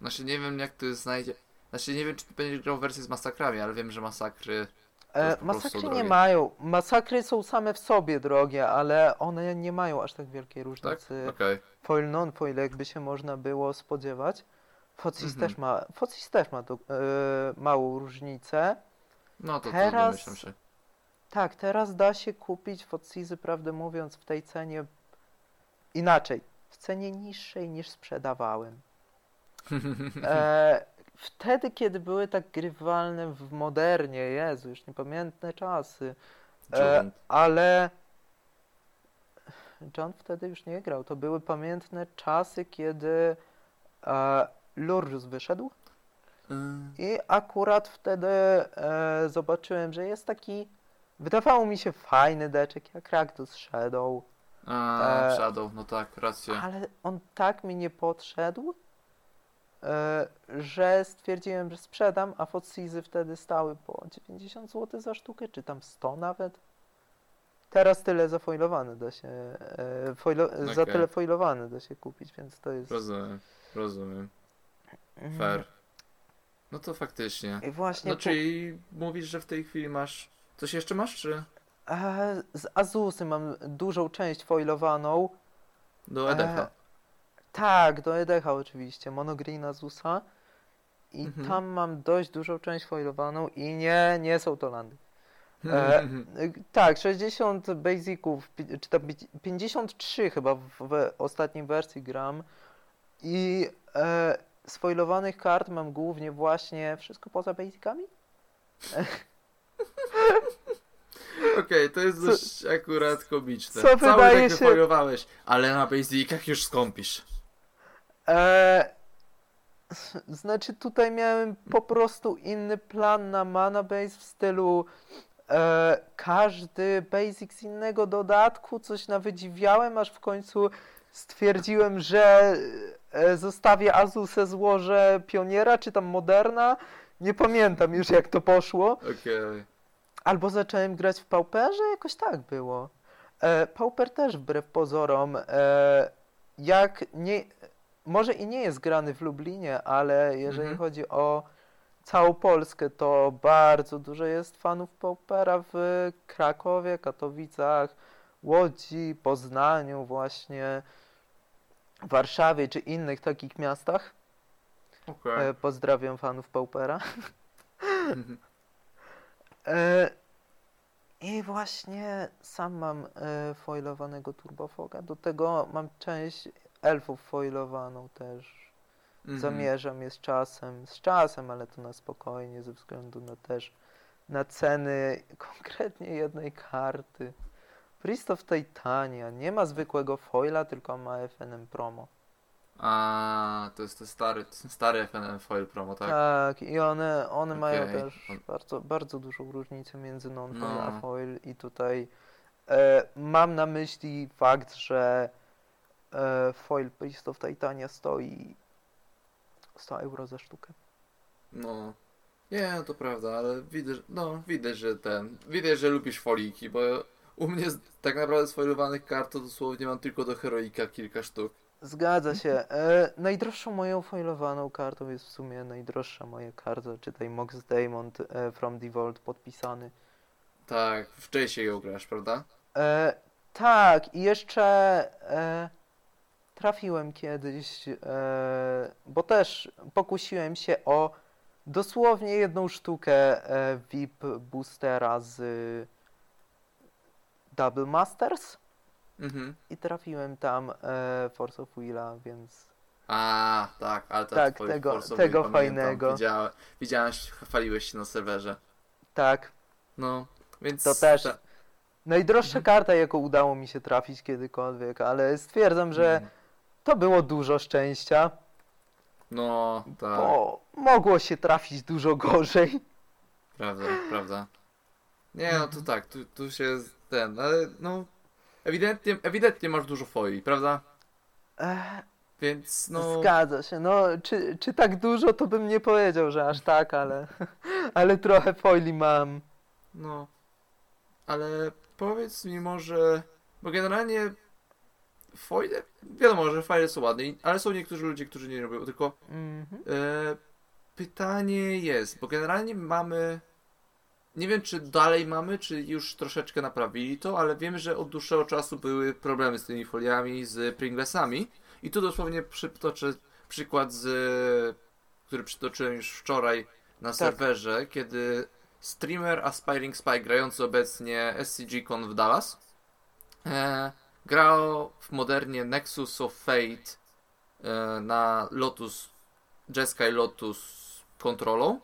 Znaczy nie wiem jak to znajdzie. Znaczy nie wiem czy będziesz grał wersję z masakrami, ale wiem, że masakry. To E, masakry nie drogie. mają. Masakry są same w sobie drogie, ale one nie mają aż tak wielkiej Tak? różnicy. Okej. Foil non-foil, jakby się można było spodziewać. Focis Mhm. też ma, Focis też ma do, e, małą różnicę. No to, to Teraz- domyślam się. Tak, teraz da się kupić Focizy, prawdę mówiąc, w tej cenie inaczej. W cenie niższej niż sprzedawałem. E, wtedy, kiedy były tak grywalne w modernie, Jezu, już niepamiętne czasy. E, ale John wtedy już nie grał. To były pamiętne czasy, kiedy e, Lurjus wyszedł Y, i akurat wtedy e, zobaczyłem, że jest taki, wydawało mi się fajny deczek, jak Raktus Shadow, A, E, Shadow, no tak, racja. ale on tak mi nie podszedł, e, że stwierdziłem, że sprzedam, a Fotsizy wtedy stały po 90 zł za sztukę, czy tam 100 nawet. Teraz tyle zafoilowane da się, e, foilo, za Okej. tyle foilowane da się kupić, więc to jest... Rozumiem, rozumiem. Mhm. Fair. No to faktycznie. I właśnie No po- czyli mówisz, że w tej chwili masz. Coś jeszcze masz, czy? E, z Azusy mam dużą część foilowaną. Do EDH. E, tak, do EDH oczywiście, Monogreen Azusa. I Mhm. tam mam dość dużą część foilowaną i nie, nie są to landy. E, tak, 60 basiców, czy tam pi- 53 chyba w, w ostatniej wersji gram I e, sfoilowanych kart mam głównie właśnie wszystko poza basicami. Okej, to jest Co- dość akurat komiczne. co Cały wydaje tak się- wyfoliowałeś, ale na basicach już skąpisz. E, znaczy tutaj miałem po prostu inny plan na mana base w stylu e, każdy basic z innego dodatku, coś nawydziwiałem, aż w końcu stwierdziłem, że e, zostawię Azusę, złożę Pioniera, czy tam Moderna, nie pamiętam już jak to poszło. Okej. Albo zacząłem grać w Pauperze, jakoś tak było. E, Pauper też wbrew pozorom, e, jak nie, może i nie jest grany w Lublinie, ale jeżeli Mhm. chodzi o całą Polskę, to bardzo dużo jest fanów Paupera w Krakowie, Katowicach, Łodzi, Poznaniu właśnie, Warszawie czy innych takich miastach. Okej. E, pozdrawiam fanów Paupera. Mhm. E, I właśnie sam mam e, foilowanego Turbofoga. Do tego mam część elfów foilowaną też. Mhm. Zamierzam je z czasem, z czasem, ale to na spokojnie ze względu na też na ceny konkretnie jednej karty. Priest of Titania nie ma zwykłego foila, tylko ma FNM promo. A, to jest ten stary, stary FNM Foil Promo, tak? Tak, i one, one mają Okej. też On- bardzo, bardzo dużą różnicę między non-foil No. a foil i tutaj e, mam na myśli fakt, że e, foil Priest of Titania stoi 100 euro za sztukę. No. Nie, no to prawda, ale widać, no, widać, że ten, widać, że lubisz foliki, bo u mnie z, tak naprawdę sfoilowanych kart to dosłownie mam tylko do heroika kilka sztuk. Zgadza się. E, najdroższą moją foilowaną kartą jest w sumie najdroższa moja karta, czytaj Mox Diamond e, from the Vault podpisany. Tak, wcześniej ją grasz, prawda? E, tak, i jeszcze e, trafiłem kiedyś, e, bo też pokusiłem się o dosłownie jedną sztukę e, VIP boostera z Double Masters Mhm. i trafiłem tam e, Force of Willa, więc A, tak, ale to Tak, tego- Force of tego fajnego. Widziałem, widziałem, chwaliłeś się na serwerze. tak, No, więc... To też ta- najdroższa Mhm. karta, jaką udało mi się trafić kiedykolwiek, ale stwierdzam, że Mhm. to było dużo szczęścia, No, tak, bo mogło się trafić dużo gorzej. prawda, prawda. Nie, no to Mhm. tak, tu, tu się ten, ale no... Ewidentnie, ewidentnie masz dużo foili, prawda? Ech, Więc no... Zgadza się. No, czy, czy tak dużo, to bym nie powiedział, że aż tak, ale, ale trochę foili mam. No, ale powiedz mi może, bo generalnie foile, wiadomo, że fajne są ładne, ale są niektórzy ludzie, którzy nie lubią, tylko Mhm. e, pytanie jest, bo generalnie mamy, nie wiem czy dalej mamy, czy już troszeczkę naprawili to, ale wiem, że od dłuższego czasu były problemy z tymi foliami, z Pringlesami. I tu dosłownie przytoczę przykład z, który przytoczyłem już wczoraj na serwerze, kiedy streamer Aspiring Spy grający obecnie SCG-Con w Dallas e, grał w modernie Nexus of Fate e, na Lotus Jeskai Lotus kontrolą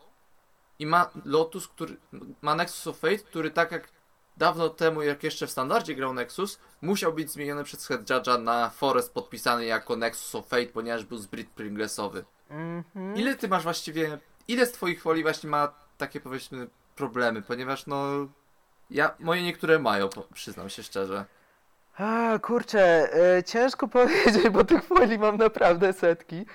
i ma Lotus, który ma Nexus of Fate, który tak jak dawno temu, jak jeszcze w standardzie grał Nexus, musiał być zmieniony przez Head Judge'a na Forest podpisany jako Nexus of Fate, ponieważ był zbyt Pringlesowy. Mhm. Ile ty masz właściwie, ile z twoich folii właśnie ma takie powiedzmy problemy, ponieważ no ja, moje niektóre mają, przyznam się szczerze. A, kurczę, e, ciężko powiedzieć, bo tych folii mam naprawdę setki.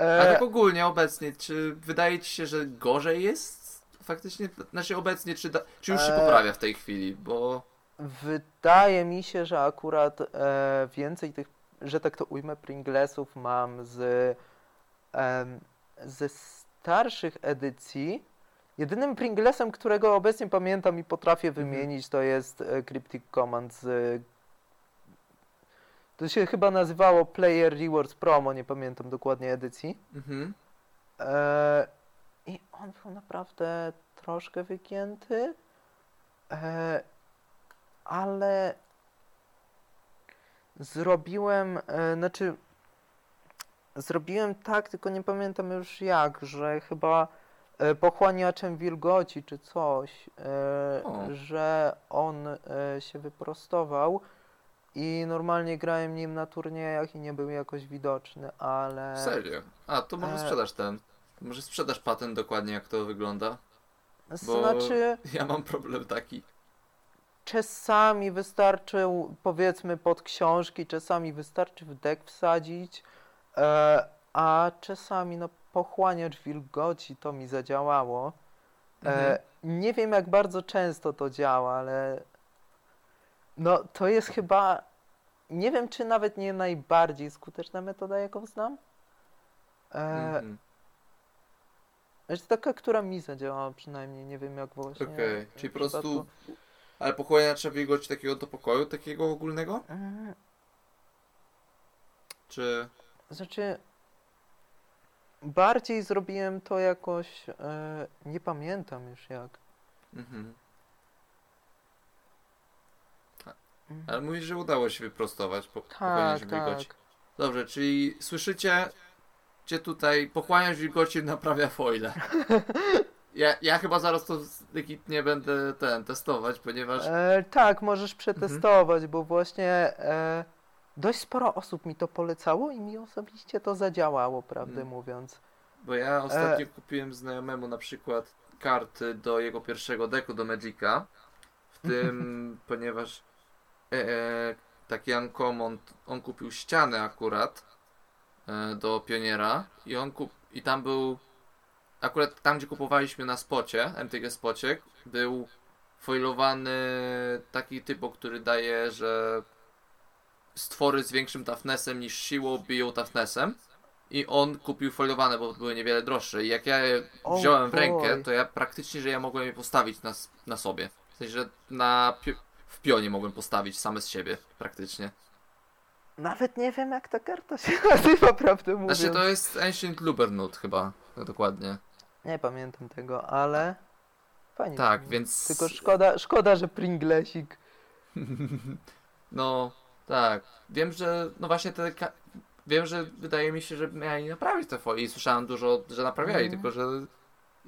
A E, tak ogólnie obecnie, czy wydaje ci się, że gorzej jest faktycznie, znaczy obecnie, czy, da, czy już się Eee. poprawia w tej chwili, bo Wydaje mi się, że akurat e, więcej tych, że tak to ujmę, Pringlesów mam z ze starszych edycji. Jedynym Pringlesem, którego obecnie pamiętam i potrafię Mhm. wymienić, to jest e, Cryptic Command z. To się chyba nazywało Player Rewards Promo, nie pamiętam dokładnie edycji. mhm. E, I on był naprawdę troszkę wygięty, e, ale zrobiłem, e, znaczy Zrobiłem tak, tylko nie pamiętam już jak, że chyba e, pochłaniaczem wilgoci czy coś, e, że on e, się wyprostował i normalnie grałem nim na turniejach i nie był jakoś widoczny, ale Serio? A, to może E. sprzedasz ten. Może sprzedasz patent dokładnie jak to wygląda. bo- znaczy Ja mam problem taki. czasami wystarczy powiedzmy pod książki, czasami wystarczy w dek wsadzić, e, a czasami no pochłaniacz wilgoci to mi zadziałało. Mhm. E, nie wiem jak bardzo często to działa, ale no to jest chyba, nie wiem czy nawet nie najbardziej skuteczna metoda jaką znam. E, Mhm. Znaczy taka, która mi zadziałała przynajmniej, nie wiem jak właśnie. Okej, w czyli po prostu... Ale pochłaniacza wilgoci takiego do pokoju, takiego ogólnego? Mm, Czy... Znaczy, bardziej zrobiłem to jakoś, e, nie pamiętam już jak. Mhm. Mm. Ale mówisz, że udało się wyprostować po pochłaniacz Tak, wilgoci. tak. Dobrze, czyli słyszycie, gdzie tutaj pochłaniacz wilgoci naprawia foile. Ja, ja chyba zaraz to legitnie będę ten testować, ponieważ E, tak, możesz Mhm. przetestować, bo właśnie e, dość sporo osób mi to polecało i mi osobiście to zadziałało, prawdę Mm. mówiąc. Bo ja ostatnio kupiłem znajomemu na przykład karty do jego pierwszego deku do Magica. W tym, ponieważ e, e, taki Uncommon, on kupił ścianę akurat e, do Pioniera i on kup, i tam był akurat tam gdzie kupowaliśmy na spocie, MTG spocie, był foilowany taki typo, który daje, że stwory z większym toughnessem niż siłą biją toughnessem. I on kupił foliowane, bo były niewiele droższe. I jak ja je O wziąłem w rękę, to ja praktycznie, że ja mogłem je postawić na, na sobie. W sensie, że na w pionie mogłem postawić same z siebie, praktycznie. Nawet nie wiem jak ta karta się nazywa, prawdę mówiąc. Znaczy, to jest Ancient Lubernut chyba, tak dokładnie. Nie pamiętam tego, ale fajnie. Tak, więc... Tylko szkoda, szkoda, że Pringlesik. No, tak. Wiem, że, no właśnie te... Ka- wiem, że wydaje mi się, że mieli naprawić te folie i słyszałem dużo, że naprawiali, Mhm. tylko że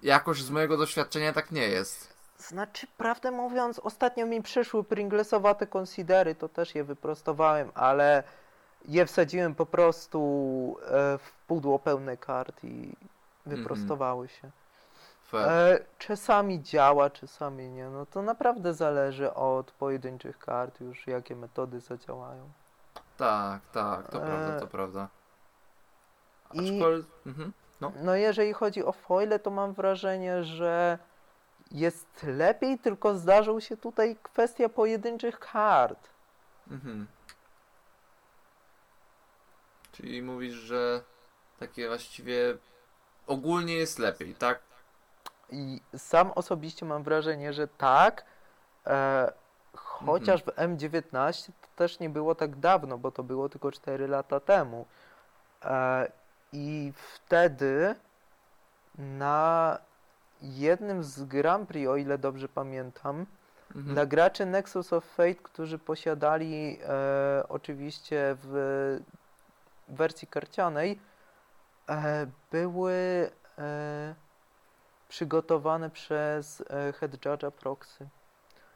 jakoś z mojego doświadczenia tak nie jest. Znaczy, prawdę mówiąc, ostatnio mi przyszły Pringlesowate considery, to też je wyprostowałem, ale je wsadziłem po prostu e, w pudło pełne kart i wyprostowały się. E, czasami działa, czasami nie. No to naprawdę zależy od pojedynczych kart już, jakie metody zadziałają. Tak, tak, to e, prawda, to prawda. i- Aczkolwiek... Mhm. No jeżeli chodzi o foile, to mam wrażenie, że jest lepiej, tylko zdarzył się tutaj kwestia pojedynczych kart. Mhm. Czyli mówisz, że takie właściwie ogólnie jest lepiej, tak? I sam osobiście mam wrażenie, że tak, e, chociaż w M19 to też nie było tak dawno, bo to było tylko 4 lata temu. E, I wtedy na jednym z Grand Prix, o ile dobrze pamiętam, Mhm. Dla graczy Nexus of Fate, którzy posiadali e, oczywiście w wersji karcianej, e, były e, przygotowane przez e, Head Judge'a Proxy.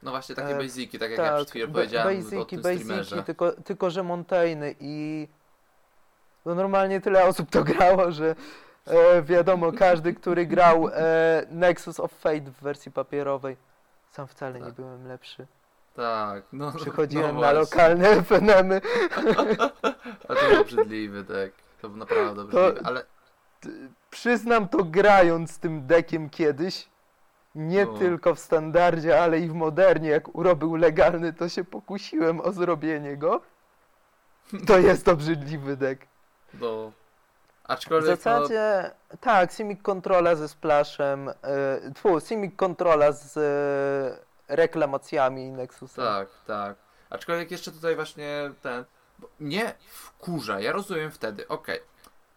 No właśnie takie e, basiki, tak jak ja przed chwilą powiedziałem o basiki, tym basiki, streamerze. tylko, tylko że Montaigne i no normalnie tyle osób to grało, że e, wiadomo, każdy, który grał e, Nexus of Fate w wersyi papierowej, sam wcale nie Tak. byłem lepszy. Tak, no Przychodziłem no na lokalne FNM-y. A to obrzydliwy deck. To naprawdę obrzydliwy, ale Przyznam to grając tym dekiem kiedyś. Nie No. tylko w standardzie, ale i w modernie. Jak Uro był legalny, to się pokusiłem o zrobienie go. To jest obrzydliwy dek. no... W Aczkolwiek no, zasadzie, tak, Simic Controla ze splashem, yy, tfu, Simic Controla z e, reklamacjami Nexusa. Tak, tak. Aczkolwiek jeszcze tutaj właśnie ten. Bo mnie wkurza, ja rozumiem wtedy, okej.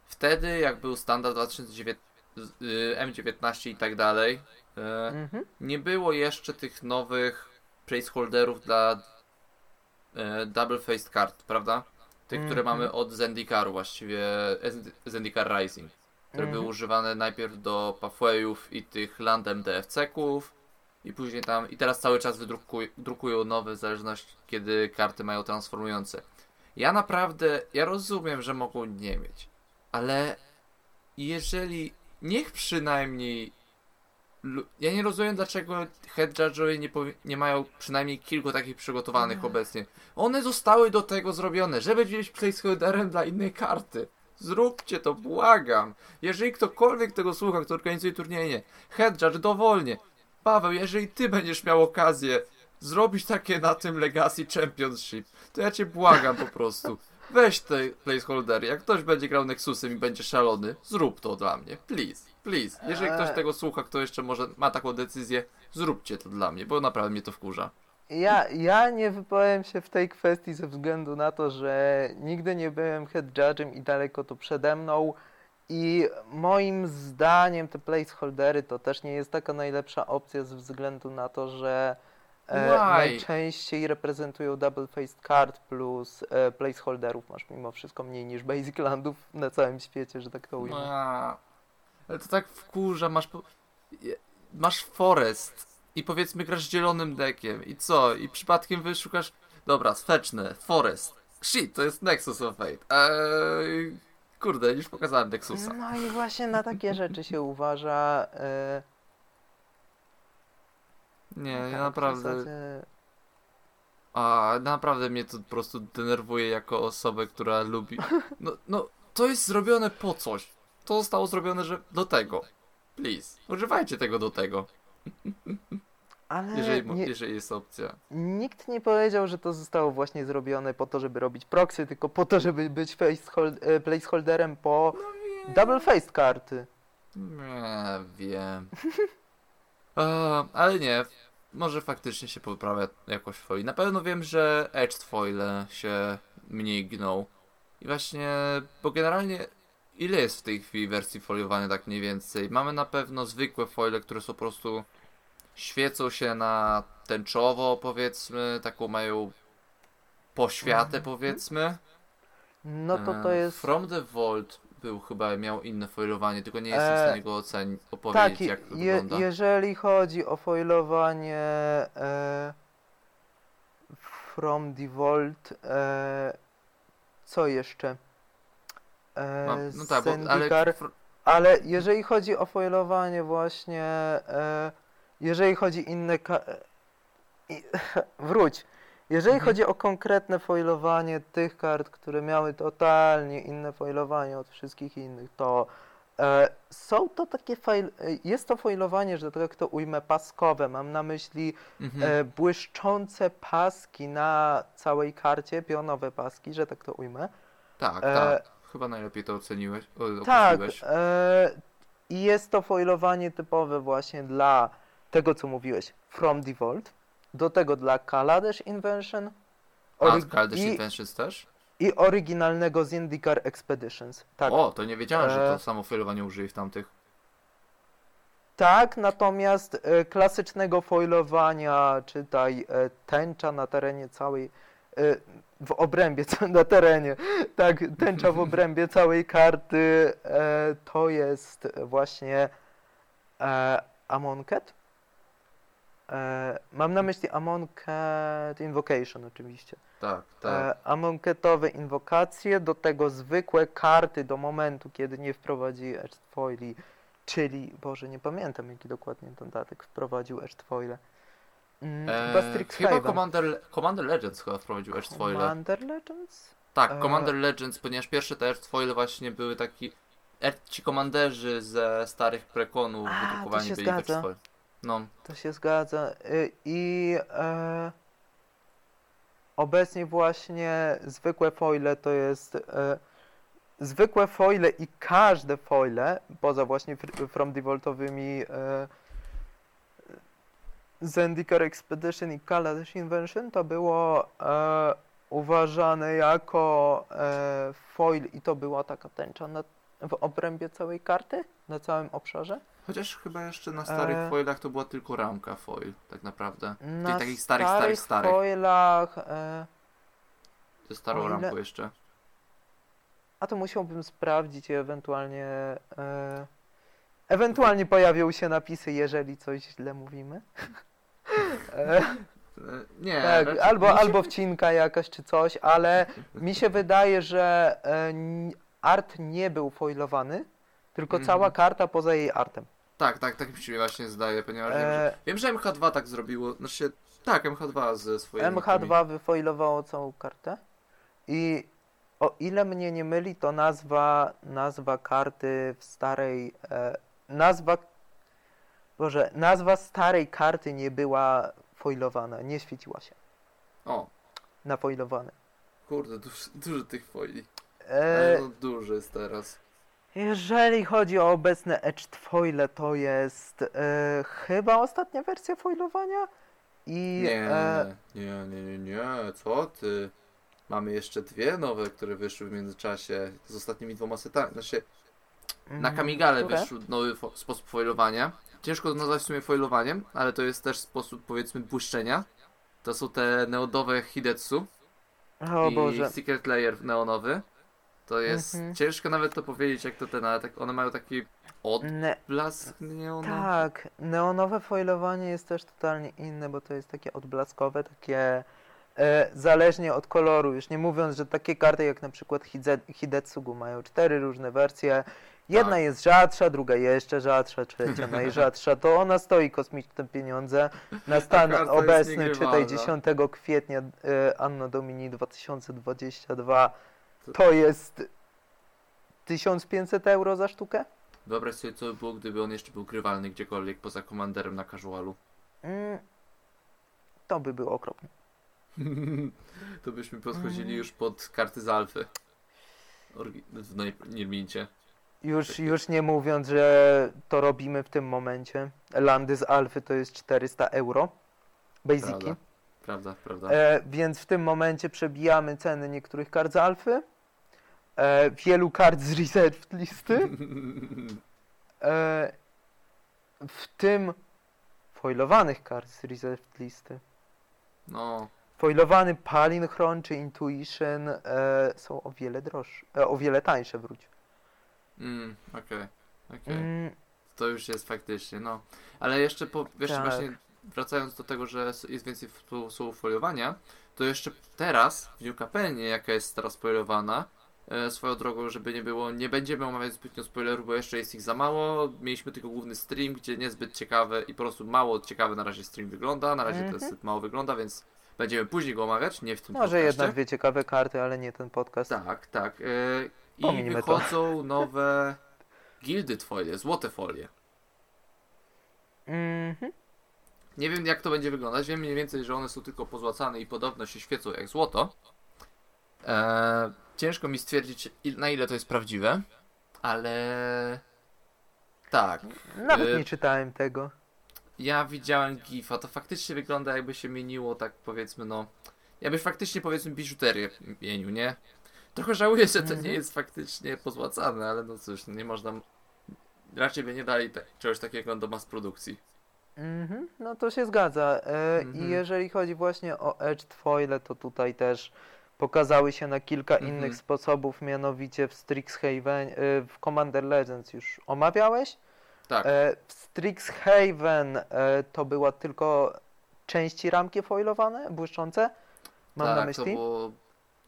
Wtedy, jak był standard 2009, z- y, M19 i tak dalej, e, Mhm. nie było jeszcze tych nowych placeholderów dla e, double faced card, prawda? Tych, które Mhm. mamy od Zendikaru właściwie, e, Zend- Zendikar Rising, które Mhm. były używane najpierw do pathwayów i tych landem DFC-ków i później tam, i teraz cały czas wydrukuj, drukują nowe w zależności kiedy karty mają transformujące. Ja naprawdę, ja rozumiem, że mogą nie mieć, ale jeżeli, niech przynajmniej ja nie rozumiem, dlaczego head judge'owie nie, nie mają przynajmniej kilku takich przygotowanych Ech. obecnie. One zostały do tego zrobione, żeby być placeholderem dla innej karty. Zróbcie to, błagam. Jeżeli ktokolwiek tego słucha, kto organizuje turnieje, head judge dowolnie. Paweł, jeżeli ty będziesz miał okazję zrobić takie na tym Legacy Championship, to ja cię błagam po prostu. Weź te placeholdery. Jak ktoś będzie grał Nexusem i będzie szalony, zrób to dla mnie. Please, please. Jeżeli ktoś Eee. tego słucha, kto jeszcze może ma taką decyzję, zróbcie to dla mnie, bo naprawdę mnie to wkurza. Ja, ja nie wypowiem się w tej kwestii ze względu na to, że nigdy nie byłem head judge'em i daleko to przede mną. I moim zdaniem te placeholdery to też nie jest taka najlepsza opcja ze względu na to, że e, najczęściej reprezentują double faced card plus e, placeholderów masz mimo wszystko mniej niż basic landów na całym świecie, że tak to ujmę. Ale to tak wkurza, masz po... masz forest i powiedzmy grasz zielonym dekiem i co? I przypadkiem wyszukasz dobra, sweczne, forest. Shit, to jest Nexus of Fate. Eee, kurde, już pokazałem Nexusa. No i właśnie na takie rzeczy się uważa. E, Nie, tak, ja naprawdę... zasadzie- A, naprawdę mnie to po prostu denerwuje jako osobę, która lubi... No, no, to jest zrobione po coś. To zostało zrobione, że do tego. Please, używajcie tego do tego, Ale jeżeli, nie, jeżeli jest opcja. nikt nie powiedział, że to zostało właśnie zrobione po to, żeby robić proxy, tylko po to, żeby być e, placeholderem po double faced karty. Nie wiem. e, ale nie, może faktycznie się poprawia jakoś foil. Na pewno wiem, że edged foile się mniej gną. I właśnie, bo generalnie ile jest w tej chwili wersji foliowania tak mniej więcej? Mamy na pewno zwykłe foile, które są po prostu świecą się na tęczowo powiedzmy, taką mają poświatę Mhm. powiedzmy. No to to E, jest. From the Vault był chyba, miał inne foilowanie, tylko nie jestem w E, stanie go ocenić, opowiedzieć Tak, jak to je, wygląda. jeżeli chodzi o foilowanie e, From the Vault, e, co jeszcze? E, no tak, bo, ale Ale jeżeli chodzi o foilowanie właśnie, e, jeżeli chodzi inne ka- e, i, wróć. Jeżeli Mhm. chodzi o konkretne foilowanie tych kart, które miały totalnie inne foilowanie od wszystkich innych, to e, są to takie fail, e, jest to foilowanie, że tak to ujmę, paskowe. Mam na myśli mhm. e, błyszczące paski na całej karcie, pionowe paski, że tak to ujmę. tak, e, tak. Chyba najlepiej to oceniłeś. O, Tak, e, i jest to foilowanie typowe właśnie dla tego, co mówiłeś, From the Vault, do tego dla Kaladesh Invention A, oryg- i, Inventions też? i oryginalnego Zendikar Expeditions. Tak, O, to nie wiedziałem, że E, to samo foilowanie użyli w tamtych. tak natomiast e, klasycznego foilowania, czytaj e, tęcza na terenie całej, e, w obrębie, na terenie, tak, tęcza w obrębie całej karty, e, to jest właśnie e, Amonkhet. E, mam na myśli Amonkhet Invocation oczywiście. Tak, tak. E, Amonkhetowe inwokacje, do tego zwykłe karty do momentu, kiedy nie wprowadzi Foili, czyli, Boże, nie pamiętam jaki dokładnie ten datek wprowadził Foile. Mm, chyba E, chyba Commander, Commander Legends chyba wprowadził Edged Foile. Commander Legends? Tak, e, Commander Legends, ponieważ pierwsze te Edged Foile właśnie były taki... Ci komanderzy ze starych prekonów A, wydrukowani byli zgadza. Foil. No, To się zgadza. Y, I e, obecnie właśnie zwykłe foile to jest e, zwykłe foile i każde foile, poza właśnie fr- From Devoltowymi e, Zendikar Expedition i Kaladesh Invention, to było e, uważane jako e, foil i to była taka tęcza na, w obrębie całej karty, na całym obszarze. chociaż chyba jeszcze na starych E, foilach to była tylko ramka foil, tak naprawdę. Na Tych takich starych, starych, starych. foilach e, Ze starą ile- ramką jeszcze. A to musiałbym sprawdzić i ewentualnie. E, ewentualnie pojawią się napisy, jeżeli coś źle mówimy. E, Nie, tak, raczej albo, się- albo wcinka jakaś czy coś, ale mi się wydaje, że e, art nie był foilowany, tylko Mhm. cała karta poza jej artem. Tak, tak, tak mi się właśnie zdaje, ponieważ wiem, że, E, wiem, że MH2 tak zrobiło, znaczy, tak, MH2 ze swoimi... tymi- MH2 wyfoilowało całą kartę i o ile mnie nie myli, to nazwa, nazwa karty w starej, e, nazwa, Boże, nazwa starej karty nie była foilowana, nie świeciła się O, na foilowane. kurde, dużo, dużo tych foili. E, no dużo jest teraz. jeżeli chodzi o obecne etched foile, to jest e, chyba ostatnia wersja foilowania i Nie, e, nie, nie, nie, nie, co ty? Mamy jeszcze dwie nowe, które wyszły w międzyczasie z ostatnimi dwoma setami. Znaczy, na mm, Kamigale które? wyszł nowy fo- sposób foilowania. Ciężko to nazwać w sumie foilowaniem, ale to jest też sposób powiedzmy błyszczenia. To są te neodowe Hidetsu O i Boże. Secret Layer neonowy. To jest Mhm. ciężko nawet to powiedzieć jak to ten, ale tak one mają taki Ne, odblask neonowy. Tak, neonowe foilowanie jest też totalnie inne, bo to jest takie odblaskowe, takie e, zależnie od koloru. Już nie mówiąc, że takie karty jak na przykład Hide- Hidetsugu mają cztery różne wersje. Jedna Tak. jest rzadsza, druga jeszcze rzadsza, trzecia najrzadsza. To ona stoi kosmiczne pieniądze. Na stan obecny, czytaj niegrywalna. 10 kwietnia e, Anno Domini 2022, To- to jest 1500 euro za sztukę? Wyobraź sobie co by było, gdyby on jeszcze był grywalny gdziekolwiek poza komanderem na casualu. Mm, to by było okropne. to byśmy podchodzili Mm. już pod karty z alfy. Orgi- w Nirmincie. Już, już nie mówiąc, że to robimy w tym momencie. Landy z Alfy to jest 400 euro. Basiki. Prawda, prawda, prawda. E, więc w tym momencie przebijamy ceny niektórych kart z Alfy. E, wielu kart z Reserved listy. E, w tym foilowanych kart z Reserved listy. No, Foilowany Palin Chron czy Intuition e, są o wiele droższe, e, o wiele tańsze wróć. Mm, okej, okej. Mm, To już jest faktycznie, no. Ale jeszcze, po, jeszcze Tak. właśnie wracając do tego, że jest więcej sposobów foliowania, to jeszcze teraz w New Capelnie, jaka jest teraz spoilowana, e, swoją drogą, żeby nie było, nie będziemy omawiać zbytnio spoilerów, bo jeszcze jest ich za mało. Mieliśmy tylko główny stream, gdzie niezbyt ciekawe i po prostu mało ciekawy na razie stream wygląda, na razie Mhm. ten set mało wygląda, więc będziemy później go omawiać, nie w tym może podcaście. jedna, dwie ciekawe karty, ale nie ten podcast. Tak, tak. E, I Pominimy to. wychodzą nowe gildy folie, złote folie. Mhm. Nie wiem jak to będzie wyglądać. Wiem mniej więcej, że one są tylko pozłacane i podobno się świecą jak złoto. Eee, ciężko mi stwierdzić na ile to jest prawdziwe, ale tak. Nawet Y- nie czytałem tego. Ja widziałem gifa, to faktycznie wygląda jakby się mieniło tak powiedzmy no. Jakby faktycznie powiedzmy biżuterię mienił, nie? Trochę żałuję, że to nie Mhm. jest faktycznie pozłacane, ale no cóż, nie można. Raczej by nie dali tak, czegoś takiego do mass produkcji. Mhm. No to się zgadza. E, Mhm. I jeżeli chodzi właśnie o Edged Foile, to tutaj też pokazały się na kilka Mhm. innych sposobów, mianowicie w Strixhaven, e, w Commander Legends już omawiałeś. Tak. E, w Strixhaven e, to była tylko części ramki foilowane, błyszczące. Mam tak, na To myśli. było,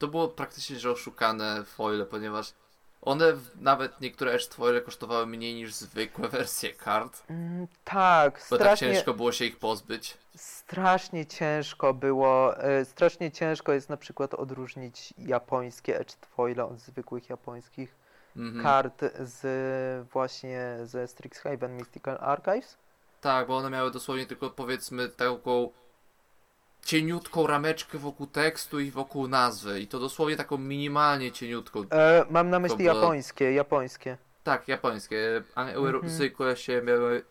to było praktycznie że oszukane foile, ponieważ one nawet niektóre edge foile kosztowały mniej niż zwykłe wersje kart, Mm, tak, bo tak strasznie, ciężko było się ich pozbyć. strasznie ciężko było, e, strasznie ciężko jest na przykład odróżnić japońskie edged foile od zwykłych japońskich Mhm. kart z właśnie ze Strixhaven Mystical Archives. Tak, bo one miały dosłownie tylko powiedzmy taką cieniutką rameczkę wokół tekstu i wokół nazwy i to dosłownie taką minimalnie cieniutką. E, mam na myśli japońskie, japońskie. Tak, japońskie, a euro- Mhm. zwykłe się miały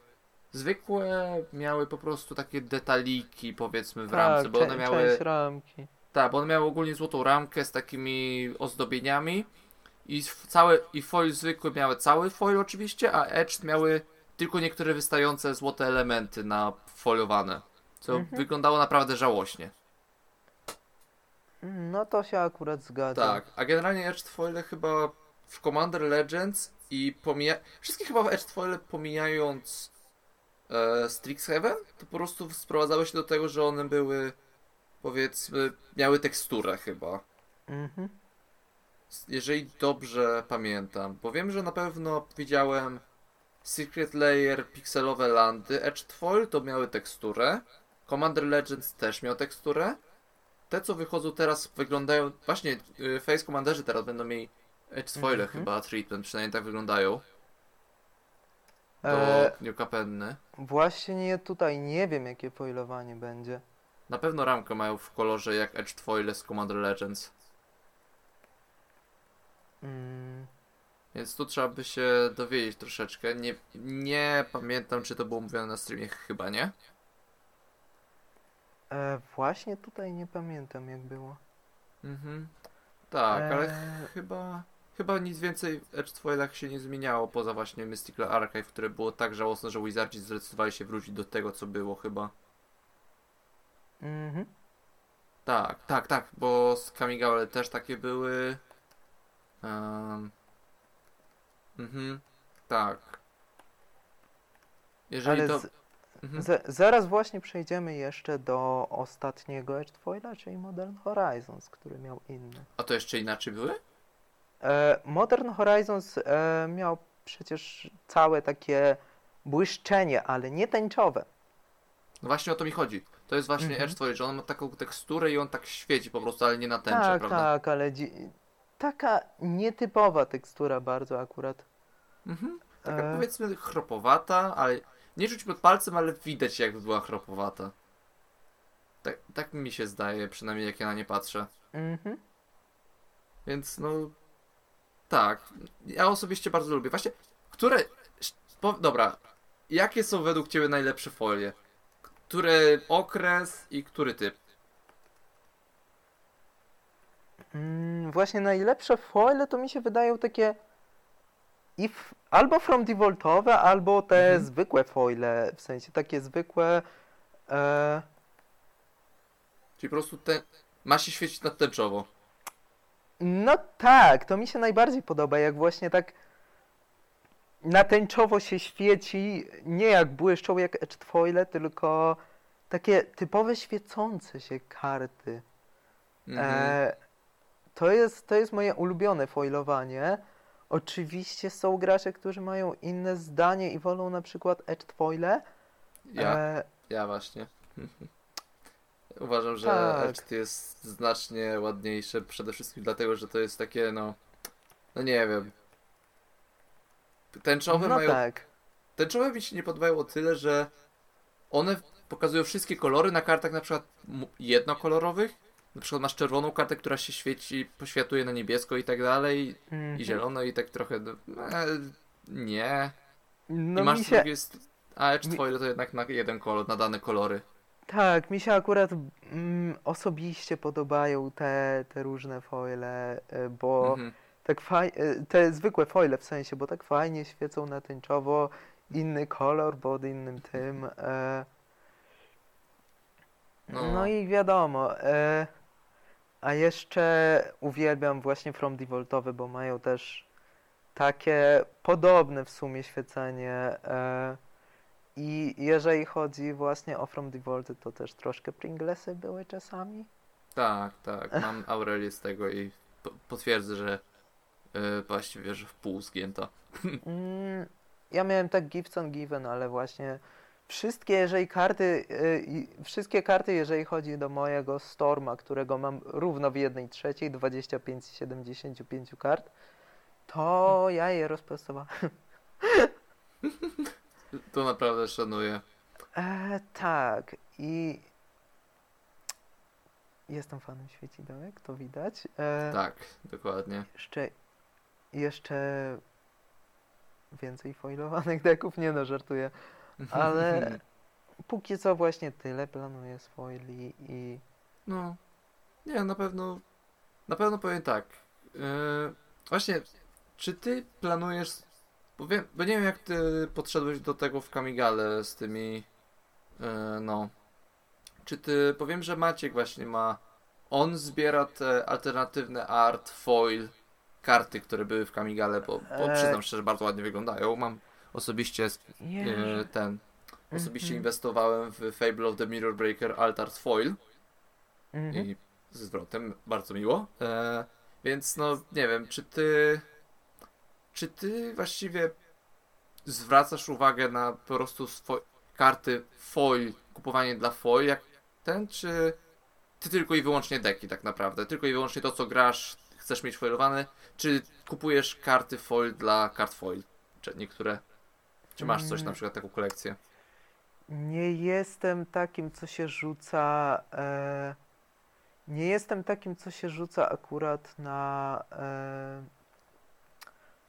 zwykłe miały po prostu takie detaliki powiedzmy w ramce, tak, bo cze- one miały część ramki. Tak, bo one miały ogólnie złotą ramkę z takimi ozdobieniami i całe i foil zwykły miały cały foil oczywiście, a edged miały tylko niektóre wystające złote elementy na foliowane, co Mhm. wyglądało naprawdę żałośnie. No to się akurat zgadza. Tak, a generalnie edged foile chyba w Commander Legends i pomija... Wszystkie chyba w Edge Foile pomijając e, Strixhaven, to po prostu sprowadzały się do tego, że one były powiedzmy, miały teksturę chyba. Mhm. Jeżeli dobrze pamiętam, bo wiem, że na pewno widziałem Secret Layer, pikselowe landy, Edge Foil to miały teksturę, Commander Legends też miał teksturę. Te, co wychodzą teraz, wyglądają. Właśnie, y, Face Commanderzy teraz będą mieli Edge Foile Mhm. chyba treatment, przynajmniej tak wyglądają. Do E, New Capenny. właśnie tutaj nie wiem, jakie foilowanie będzie. Na pewno ramkę mają w kolorze jak Edge Foile z Commander Legends. Mm, Więc tu trzeba by się dowiedzieć troszeczkę. Nie, nie pamiętam, czy to było mówione na streamie, chyba nie. E, właśnie tutaj nie pamiętam, jak było. Mhm. Tak, ale E, chyba, chyba nic więcej w Edge Foilach się nie zmieniało, poza właśnie Mystical Archive, które było tak żałosne, że Wizardzi zdecydowali się wrócić do tego, co było chyba. mhm. Tak, tak, tak, bo z Kamigawa też takie były. Um, mhm, tak. Jeżeli Ale to... z, Mhm. z, zaraz właśnie przejdziemy jeszcze do ostatniego Edge Foila, czyli Modern Horizons, który miał inny. A to jeszcze inaczej były? E, Modern Horizons e, miał przecież całe takie błyszczenie, ale nie tęczowe. No właśnie o to mi chodzi. To jest właśnie Mhm. Edge Foil, że on ma taką teksturę i on tak świeci po prostu, ale nie na tęczę, tak, prawda? tak, ale taka nietypowa tekstura bardzo akurat. Mhm. Taka E, powiedzmy chropowata, ale nie czuć pod palcem, ale widać jakby była chropowata. Tak, tak mi się zdaje, przynajmniej jak ja na nie patrzę. mhm. Więc no. Tak. Ja osobiście bardzo lubię. Właśnie, które. Po, dobra. Jakie są według Ciebie najlepsze folie? Który okres i który typ? Mm, właśnie najlepsze foile to mi się wydają takie albo from defaultowe, albo te Mhm. zwykłe foile, w sensie takie zwykłe e, Czyli po prostu ten. Ma się świecić na tęczowo. No tak, to mi się najbardziej podoba, jak właśnie tak na tęczowo się świeci, nie jak błyszczą jak edge foile, tylko takie typowe świecące się karty. Mhm. E, to, jest, to jest moje ulubione foilowanie. Oczywiście są gracze, którzy mają inne zdanie i wolą na przykład edge foile. ja. E, Ja właśnie. Uważam, że Tak. Edge jest znacznie ładniejsze, przede wszystkim dlatego, że to jest takie, no, no nie wiem. Tęczowe no mają, tak. tęczowe mi się nie podobają o tyle, że one pokazują wszystkie kolory na kartach na przykład jednokolorowych. Na przykład masz czerwoną kartę, która się świeci, poświatuje na niebiesko i tak dalej, Mhm. i zielono i tak trochę, no, e, nie. No I masz mi się, drugiej st- a mi- twoje to jednak na jeden kolor, na dane kolory. Tak, mi się akurat mm, osobiście podobają te, te różne foile, y, bo Mhm. tak fajnie, te zwykłe foile w sensie, bo tak fajnie świecą na tęczowo, inny kolor pod innym tym. E, No. no. i wiadomo, e, a jeszcze uwielbiam właśnie From Defaultowe, bo mają też takie podobne w sumie świecenie. E, I jeżeli chodzi właśnie o From Defaulty, to też troszkę Pringlesy były czasami. Tak, tak. Mam Aurelię z tego i po- potwierdzę, że yy, właściwie, że w pół zgięta. Mm, ja miałem tak gifts on given, ale właśnie wszystkie, jeżeli karty, y, wszystkie karty, jeżeli chodzi do mojego Storma, którego mam równo w jednej trzeciej, 25 z 75 kart, to ja je rozprostowałem. To naprawdę szanuję. E, tak, i jestem fanem świecidełek, to widać. E, Tak, dokładnie. Jeszcze, jeszcze więcej foilowanych deków, nie no, żartuję. Ale póki co właśnie tyle planuję foili i No, nie, na pewno, na pewno powiem tak. Yy, właśnie, czy ty planujesz, bo, wiem, bo nie wiem jak ty podszedłeś do tego w Kamigale z tymi, yy, no, czy ty, powiem, że Maciek właśnie ma, on zbiera te alternatywne art, foil karty, które były w Kamigale, bo, bo Eee. przyznam szczerze, bardzo ładnie wyglądają. Mam osobiście e, ten. Osobiście Mhm. inwestowałem w Fable of the Mirror Breaker Altars Foil Mhm. i ze zwrotem, bardzo miło. E, więc no, nie wiem, czy ty. Czy ty właściwie zwracasz uwagę na po prostu swo- karty foil, kupowanie dla foil, jak ten, czy ty tylko i wyłącznie deki tak naprawdę? Tylko i wyłącznie to, co grasz, chcesz mieć foilowane, czy kupujesz karty foil dla kart foil? Czy niektóre. Czy masz coś, na Mm. przykład taką kolekcję? Nie jestem takim, co się rzuca. E, nie jestem takim, co się rzuca akurat na e,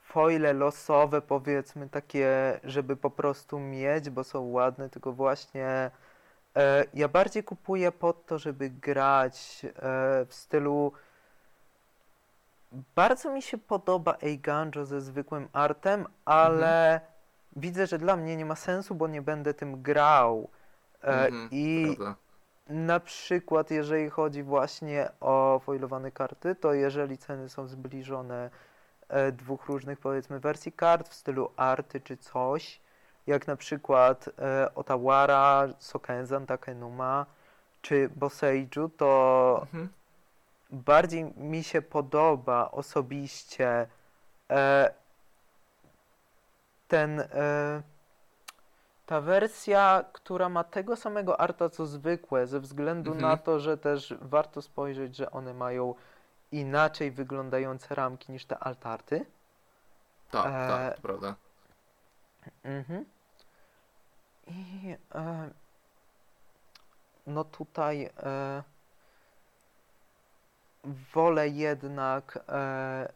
foile losowe, powiedzmy, takie, żeby po prostu mieć, bo są ładne, tylko właśnie e, ja bardziej kupuję pod to, żeby grać e, w stylu. Bardzo mi się podoba Eiganjo ze zwykłym artem, ale widzę, że dla mnie nie ma sensu, bo nie będę tym grał. E, Mhm, I Prawda? na przykład, jeżeli chodzi właśnie o foilowane karty, to jeżeli ceny są zbliżone e, dwóch różnych, powiedzmy, wersji kart w stylu arty czy coś, jak na przykład e, Otawara, Sokenzan, Takenuma czy Boseiju, to Mhm. bardziej mi się podoba osobiście ten e, ta wersja, która ma tego samego arta co zwykłe, ze względu Mhm. na to, że też warto spojrzeć, że one mają inaczej wyglądające ramki niż te altarty. Tak, E, tak, to prawda. Mhm. I e, no tutaj e, wolę jednak e,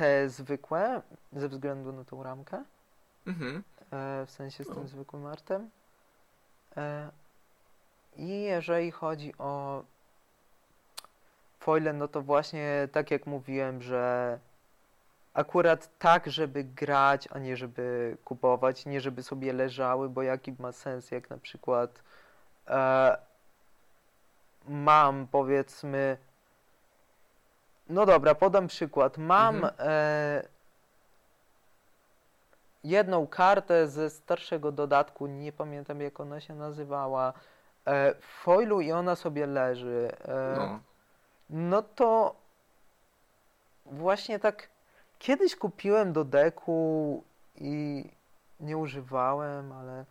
te zwykłe ze względu na tą ramkę, Mhm. e, w sensie z tym O. zwykłym artem. E, I jeżeli chodzi o foile, no to właśnie tak jak mówiłem, że akurat tak, żeby grać, a nie żeby kupować, nie żeby sobie leżały, bo jaki ma sens, jak na przykład e, mam powiedzmy, no dobra, podam przykład. Mam Mhm. e, jedną kartę ze starszego dodatku, nie pamiętam jak ona się nazywała, e, w foilu i ona sobie leży. E, No. no to właśnie tak kiedyś kupiłem do deku i nie używałem, ale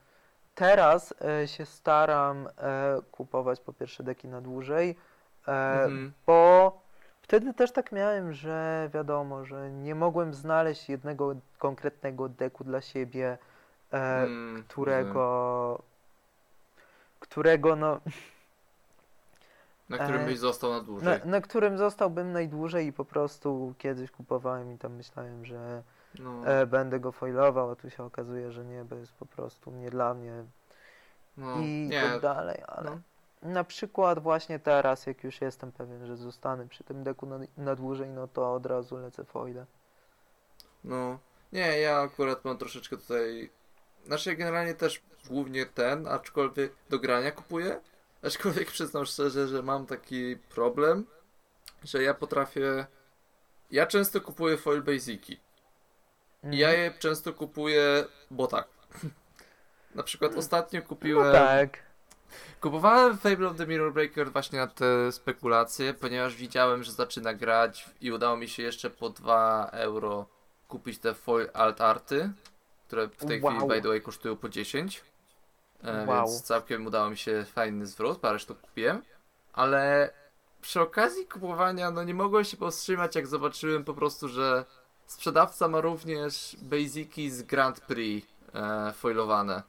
teraz e, się staram e, kupować po pierwsze deki na dłużej, e, Mhm. bo wtedy też tak miałem, że wiadomo, że nie mogłem znaleźć jednego konkretnego deku dla siebie, e, Mm, którego którego no Na którym e, byś został na na, dłużej. na którym zostałbym najdłużej i po prostu kiedyś kupowałem i tam myślałem, że No, e, będę go foilował, a tu się okazuje, że nie, bo jest po prostu nie dla mnie no, i nie, tak dalej, ale no. Na przykład właśnie teraz, jak już jestem pewien, że zostanę przy tym deku na, na dłużej, no to od razu lecę foile. No, nie, ja akurat mam troszeczkę tutaj. Znaczy, generalnie też głównie ten, aczkolwiek do grania kupuję. Aczkolwiek przyznam szczerze, że mam taki problem, że ja potrafię. Ja często kupuję foil basiki. I ja Mhm. je często kupuję, bo tak. Na przykład ostatnio No kupiłem. tak. Kupowałem Fable of the Mirror Breaker właśnie na te spekulacje, ponieważ widziałem, że zaczyna grać i udało mi się jeszcze po 2 euro kupić te foil alt arty, które w tej Wow. chwili by the way kosztują po 10. E, Wow. Więc całkiem udało mi się fajny zwrot, parę sztuk kupiłem. Ale przy okazji kupowania, no nie mogłem się powstrzymać, jak zobaczyłem po prostu, że sprzedawca ma również basiki z Grand Prix e, foilowane.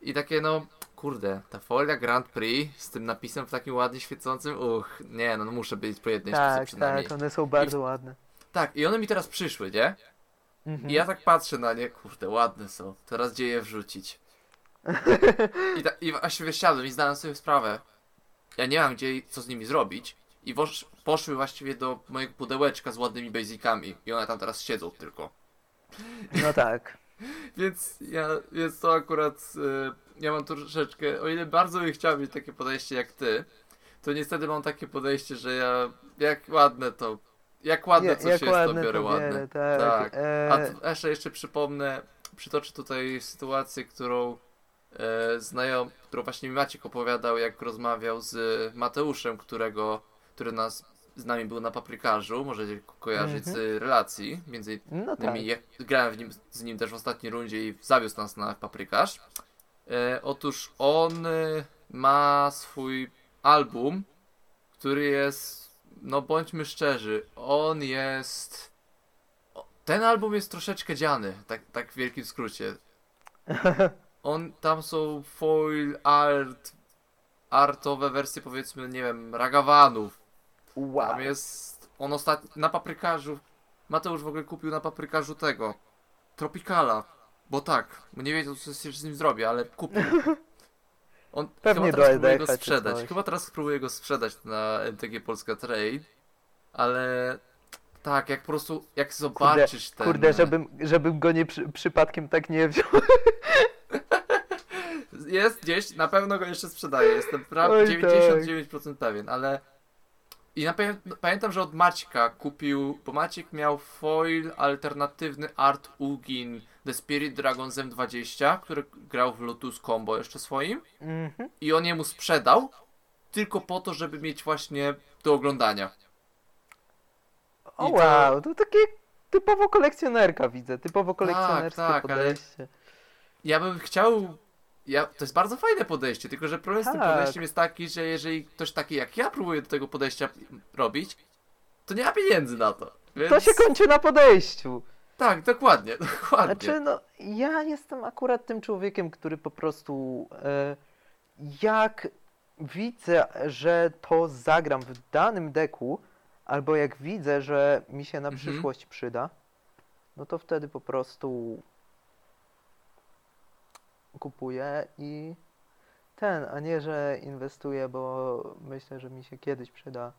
I takie no, kurde, ta folia Grand Prix z tym napisem w takim ładnie świecącym, uch, nie no, no muszę być po jednej sztuce Tak, przynajmniej. tak, one są bardzo ładne. Tak, i one mi teraz przyszły, nie? Mhm. I ja tak patrzę na nie, kurde, ładne są, teraz gdzie je wrzucić? I, ta, i właśnie wysiadłem i zdałem sobie sprawę, ja nie mam gdzie, co z nimi zrobić. I wosz, poszły właściwie do mojego pudełeczka z ładnymi basicami i one tam teraz siedzą tylko. No tak. Więc ja, więc to akurat, y, ja mam troszeczkę, o ile bardzo bym chciał mieć takie podejście jak ty, to niestety mam takie podejście, że ja, jak ładne to Jak ładne Ja- coś jak jest, ładne to biorę to ładne. tak. Tak. E, A jeszcze, jeszcze przypomnę, przytoczę tutaj sytuację, którą e, znajom, którą właśnie mi Maciek opowiadał, jak rozmawiał z Mateuszem, którego, który nas, z nami był na paprykarzu, możecie ko- kojarzyć Mhm. z relacji, między no tak. innymi ja grałem w nim, z nim też w ostatniej rundzie i zawiózł nas na paprykarz. E, otóż on e, ma swój album, który jest, no bądźmy szczerzy, on jest... Ten album jest troszeczkę dziany, tak, tak w wielkim skrócie. On, tam są foil art, artowe wersje powiedzmy, nie wiem, ragawanów. Wow. Tam jest, on ostatnio, na paprykarzu, Mateusz w ogóle kupił na paprykarzu tego, Tropicala, bo tak, bo nie wiedział co się z nim zrobi, ale kupił. On Pewnie chyba teraz próbuje go EDH czy sprzedać, coś. chyba teraz próbuje go sprzedać na MTG Polska Trade, ale tak, jak po prostu, jak zobaczysz ten... Kurde, żebym, żebym go nie przy, przypadkiem tak nie wziął. Jest gdzieś, na pewno go jeszcze sprzedaje, jestem pra- Oj, 99% pewien, ale... I na pamiętam, że od Maćka kupił, bo Maciek miał foil alternatywny Art Ugin The Spirit Dragon Zem 20, który grał w Lotus Combo jeszcze swoim Mhm. i on jemu sprzedał tylko po to, żeby mieć właśnie do oglądania. O I to- wow, to takie typowo kolekcjonerka widzę, typowo kolekcjonerskie tak, ale- podejście. Ja bym chciał. Ja, to jest bardzo fajne podejście, tylko że problem z tym Tak. podejściem jest taki, że jeżeli ktoś taki jak ja próbuje do tego podejścia robić, to nie ma pieniędzy na to. Więc... To się kończy na podejściu. Tak, dokładnie, dokładnie. Znaczy, no, ja jestem akurat tym człowiekiem, który po prostu e, jak widzę, że to zagram w danym deku, albo jak widzę, że mi się na Mhm. przyszłość przyda, no to wtedy po prostu kupuję i ten, a nie, że inwestuję, bo myślę, że mi się kiedyś przyda,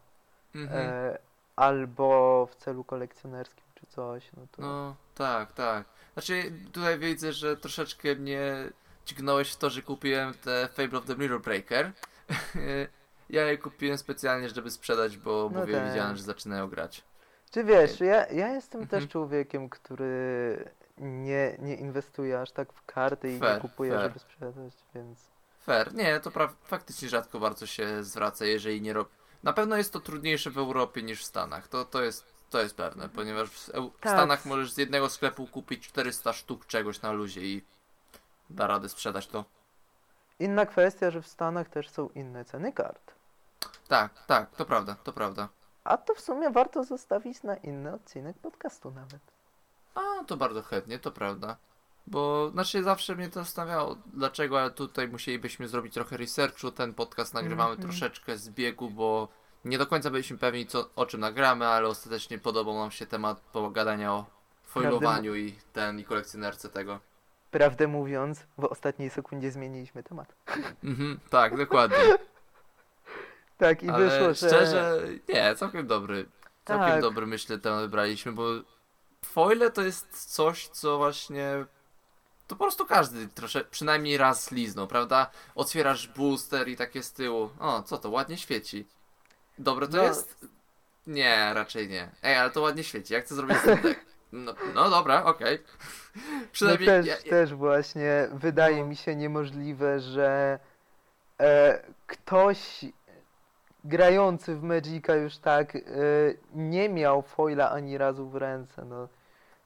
Mhm. e, albo w celu kolekcjonerskim czy coś, no to... No, tak, tak. Znaczy, tutaj widzę, że troszeczkę mnie dźgnąłeś w to, że kupiłem te Fable of the Mirror Breaker. ja je kupiłem specjalnie, żeby sprzedać, bo No mówię, tak. widziałem, że zaczynają grać. Czy wiesz, ja, ja jestem Mhm. też człowiekiem, który nie, nie inwestuje aż tak w karty i Fair, nie kupuje, fair. żeby sprzedać, więc... Fair. Nie, to pra- faktycznie rzadko bardzo się zwraca, jeżeli nie robi. Na pewno jest to trudniejsze w Europie niż w Stanach. To, to, jest, to jest pewne, ponieważ w Tak. Stanach możesz z jednego sklepu kupić 400 sztuk czegoś na luzie i da radę sprzedać to. Inna kwestia, że w Stanach też są inne ceny kart. Tak, tak, to prawda, to prawda. A to w sumie warto zostawić na inny odcinek podcastu nawet. A, to bardzo chętnie, to prawda. Bo, znaczy zawsze mnie to zastanawiało, dlaczego tutaj musielibyśmy zrobić trochę researchu, ten podcast nagrywamy Mhm. troszeczkę z biegu, bo nie do końca byliśmy pewni, co, o czym nagramy, ale ostatecznie podobał nam się temat pogadania o foilowaniu i ten, i kolekcjonerce tego. Prawdę mówiąc, w ostatniej sekundzie zmieniliśmy temat. Mhm, tak, dokładnie. Tak, i ale wyszło, że... szczerze, nie, całkiem dobry, całkiem Tak. dobry myślę temat wybraliśmy, bo foile to jest coś, co właśnie to po prostu każdy trosze, przynajmniej raz liznął, prawda? Otwierasz booster i takie z tyłu, o, co to, ładnie świeci. Dobre to No. jest? Nie, raczej nie. Ej, ale to ładnie świeci, jak chcę zrobić ten deck? No, no dobra, okej. No Przynajmniej też, ja, ja, też właśnie wydaje No. mi się niemożliwe, że e, ktoś grający w Magica już tak e, nie miał foila ani razu w ręce. No.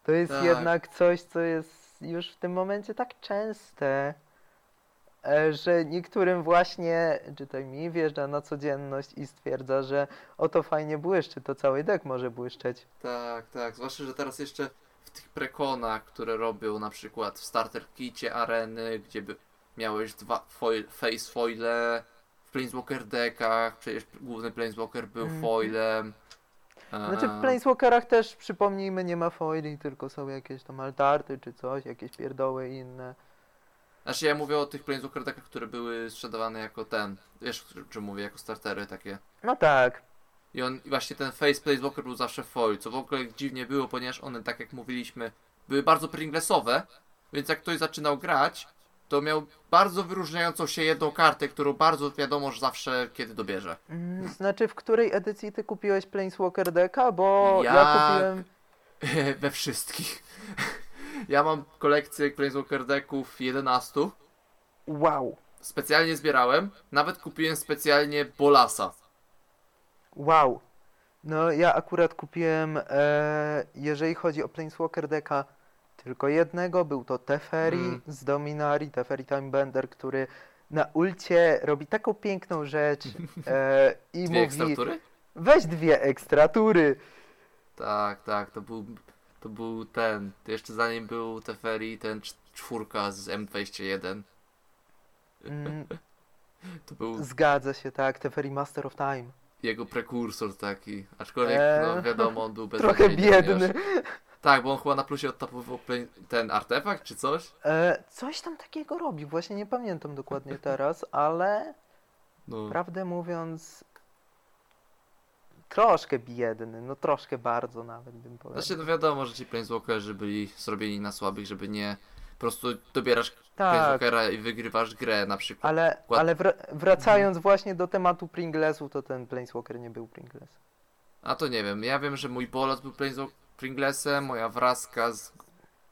To jest Tak. jednak coś, co jest już w tym momencie tak częste, e, że niektórym właśnie, czytaj mi, wjeżdża na codzienność i stwierdza, że oto fajnie błyszczy, to cały deck może błyszczeć. Tak, tak. Zwłaszcza, że teraz jeszcze w tych prekonach, które robią na przykład w starter kicie areny, gdzie by miałeś dwa foil, face foile, Planeswalker deckach, przecież główny Planeswalker był Mhm. foilem. Znaczy w Planeswalkerach też, przypomnijmy, nie ma foili, tylko są jakieś tam altarty czy coś, jakieś pierdoły inne. Znaczy ja mówię o tych Planeswalker deckach, które były sprzedawane jako ten, wiesz o czym mówię, jako startery takie. No tak, I on, i właśnie ten face Planeswalker był zawsze foil, co w ogóle dziwnie było, ponieważ one, tak jak mówiliśmy, były bardzo pringlesowe, więc jak ktoś zaczynał grać, to miał bardzo wyróżniającą się jedną kartę, którą bardzo wiadomo, że zawsze kiedy dobierze. Mm, Znaczy, w której edycji ty kupiłeś Planeswalker Decka? Bo ja, Jak- kupiłem... We wszystkich. Ja mam kolekcję Planeswalker decków 11. Wow, Specjalnie zbierałem. Nawet kupiłem specjalnie Bolasa. wow. No ja akurat kupiłem, e, jeżeli chodzi o Planeswalker Decka, tylko jednego. Był to Teferi Mm. z Dominari, Teferi Timebender, który na ulcie robi taką piękną rzecz e, i Dwie mówi ekstratury? weź dwie ekstra tury. Tak, tak, to był, to był ten. Jeszcze zanim był Teferi, ten cz- czwórka z M21. Mm, To był zgadza się, tak, Teferi Master of Time. jego prekursor taki. Aczkolwiek, Eee, no wiadomo, on był bez Trochę biedny. Tak, bo on chyba na plusie odtapował ten artefakt czy coś. E, coś tam takiego robi, właśnie nie pamiętam dokładnie teraz, ale No, prawdę mówiąc, troszkę biedny, no troszkę bardzo nawet bym powiedział. znaczy no wiadomo, że ci Planeswalkerzy byli zrobieni na słabych, żeby nie po prostu dobierasz tak, Planeswalkera i wygrywasz grę na przykład. ale, ale wra- wracając właśnie do tematu Pringlesu, to ten Planeswalker nie był Pringles. A to nie wiem, ja wiem, że mój Bolos był Planeswalk- Pringlesem, moja Wraska z,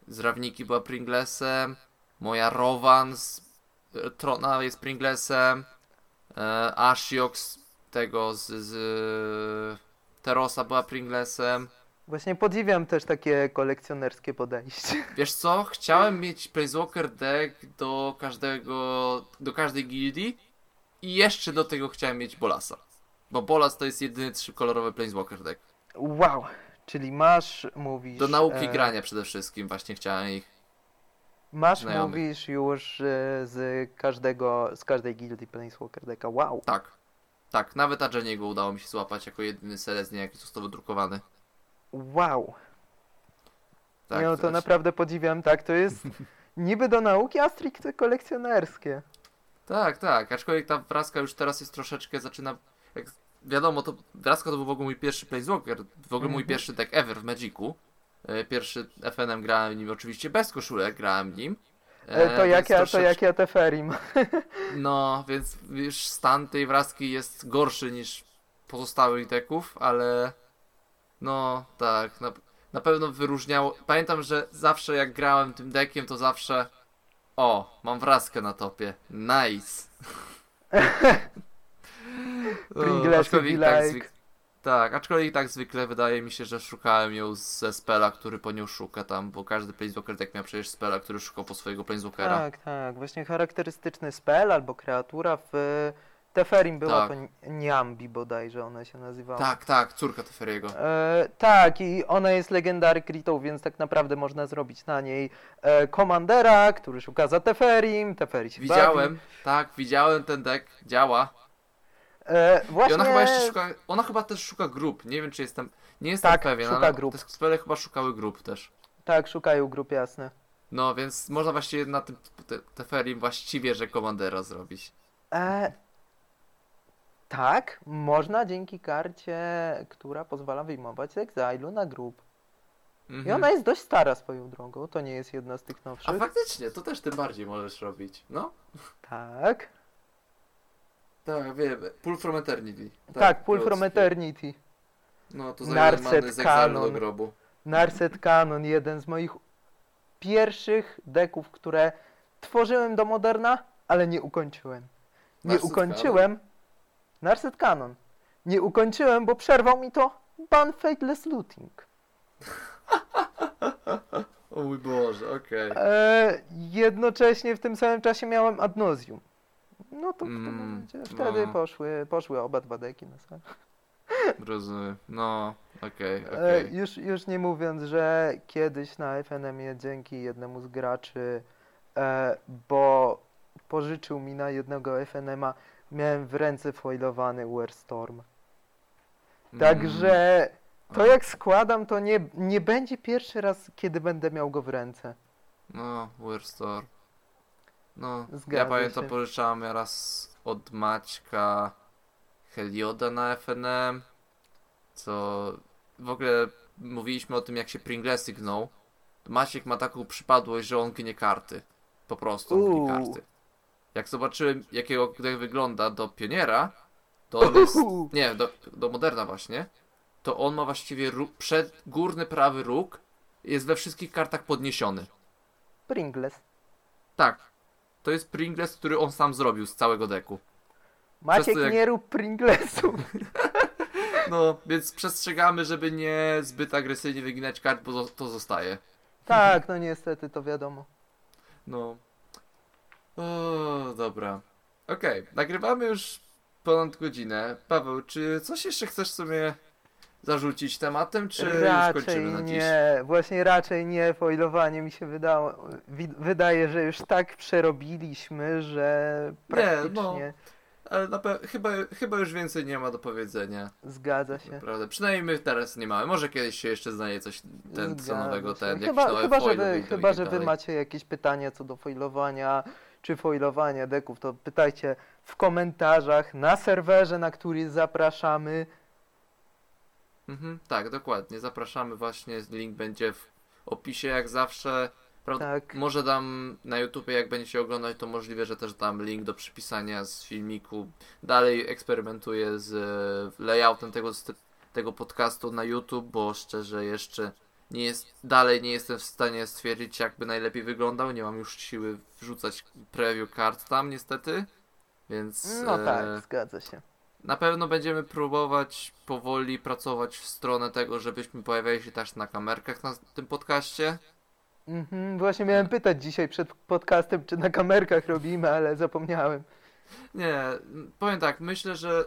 z Rawniki była Pringlesem, moja Rowan z e, Trona jest Pringlesem, e, Ashiok z tego z, z Terosa była Pringlesem. Właśnie podziwiam też takie kolekcjonerskie podejście. Wiesz co, chciałem mieć Planeswalker deck do każdego, do każdej gildii i jeszcze do tego chciałem mieć Bolasa. Bo Bolas to jest jedyny trzykolorowy Planeswalker deck. Wow, czyli masz, mówisz... Do nauki e, grania przede wszystkim właśnie chciałem ich. Masz, znajomych. mówisz już e, z każdego, z każdej gildii Planeswalker decka. Wow. Tak. Tak, nawet Adżeniego udało mi się złapać jako jedyny Seleznie, jaki został wydrukowany. Wow. Tak, nie, no to znaczy- naprawdę podziwiam, tak, to jest niby do nauki, a stricte kolekcjonerskie. Tak, tak, aczkolwiek ta wraska już teraz jest troszeczkę, zaczyna, jak wiadomo, to wraska to był w ogóle mój pierwszy Planeswalker, w ogóle mój Mhm. pierwszy deck ever w Magicu. E, Pierwszy FNM grałem nim oczywiście bez koszulek, grałem nim. E, to, jak ja, to jak ja Teferim. No, więc już stan tej wraski jest gorszy niż pozostałych deków, ale no tak, na, na pewno wyróżniało. Pamiętam, że zawsze jak grałem tym dekiem, to zawsze o, mam wraskę na topie. Nice. Pringlesy be tak, like. zwyk- tak, aczkolwiek tak zwykle wydaje mi się, że szukałem ją ze spela, który po nią szuka tam, bo każdy Planeswalker deck miał przecież spela, który szukał po swojego Planeswalkera. Tak, tak, właśnie charakterystyczny spell albo kreatura w e, Teferim była Tak. to Ni- Niambi bodajże ona się nazywała. Tak, tak, córka Teferiego. E, tak, i ona jest legendary Critą, więc tak naprawdę można zrobić na niej e, Commandera, który szuka za Teferim, Teferi się Widziałem, bawi. tak, widziałem ten deck, działa. E, I właśnie... ona chyba jeszcze szuka, ona chyba też szuka grup, nie wiem czy jestem, nie jestem Tak, pewien, szuka ale grup. te spele chyba szukały grup też. Tak, szukają grup, jasne. No, więc można właśnie na tym te, Teferim właściwie, że komandera zrobić. E, tak, można dzięki karcie, która pozwala wyjmować z Exile'u na grup. I Mhm. ona jest dość stara swoją drogą, to nie jest jedna z tych A nowszych. faktycznie, to też tym bardziej możesz robić, no. Tak, Tak, wiem, Pull from Eternity. tak, Pull to from Eternity. No, to Narset Exile'u do Canon. grobu. Narset Canon, jeden z moich pierwszych deków, które tworzyłem do Moderna, ale nie ukończyłem. Nie Narset ukończyłem. Narset Canon. Nie ukończyłem, bo przerwał mi to Ban Faithless Looting. O mój Boże, okej. E, jednocześnie w tym samym czasie miałem Adnosium. No to w tym Mm, momencie wtedy no. poszły, poszły oba dwa deki na salę. Rozumiem, no, okej, E, okej. już, już nie mówiąc, że kiedyś na FNM-ie dzięki jednemu z graczy, e, bo pożyczył mi na jednego FNM-a, miałem w ręce foilowany Warstorm. Także to Mm, jak składam, to nie, nie będzie pierwszy raz, kiedy będę miał go w ręce. No, Wearstorm. No, Zgadza ja pamiętam, się. pożyczałem raz od Maćka Helioda na FNM, co w ogóle mówiliśmy o tym, jak się Pringlesy gną. Maciek ma taką przypadłość, że on gnie karty. Po prostu Uuu. Monkey karty. Jak zobaczyłem, jakiego jak wygląda do pioniera, to on jest. Uhu. Nie, do, do moderna właśnie. To on ma właściwie ró- przed górny prawy róg jest we wszystkich kartach podniesiony. Pringles. Tak. To jest Pringles, który on sam zrobił z całego deku. Maciek, to jak- nie rób Pringlesów. No, więc przestrzegamy, żeby nie zbyt agresywnie wyginać kart, bo to zostaje. tak, no niestety, to wiadomo. No. O, dobra. Okej, nagrywamy już ponad godzinę. Paweł, czy coś jeszcze chcesz sobie zarzucić tematem, czy już raczej nie, właśnie raczej nie, foilowanie mi się wydało, wi- wydaje, że już tak przerobiliśmy, że praktycznie Ale na pe- chyba, chyba już więcej nie ma do powiedzenia. zgadza się. Naprawdę. Przynajmniej my teraz nie mamy. Może kiedyś się jeszcze znajdzie coś ten, co nowego, ten, chyba, nowe chyba, że wy, chyba, że wy macie jakieś pytania co do foilowania, czy foilowania deków, to pytajcie w komentarzach na serwerze, na który zapraszamy. Mhm, tak, dokładnie. Zapraszamy właśnie. Link będzie w opisie jak zawsze. Prawda? Tak. Może dam na YouTube, jak będziecie oglądać, to możliwe, że też dam link do przypisania z filmiku. Dalej eksperymentuję z e, layoutem tego, tego podcastu na YouTube, bo szczerze jeszcze nie jest, dalej nie jestem w stanie stwierdzić, jakby najlepiej wyglądał. Nie mam już siły wrzucać preview kart tam, niestety. Więc No e, tak, zgadza się. Na pewno będziemy próbować powoli pracować w stronę tego, żebyśmy pojawiali się też na kamerkach na tym podcaście. Mhm, właśnie miałem pytać dzisiaj przed podcastem, czy na kamerkach robimy, ale zapomniałem. Nie, powiem tak, myślę, że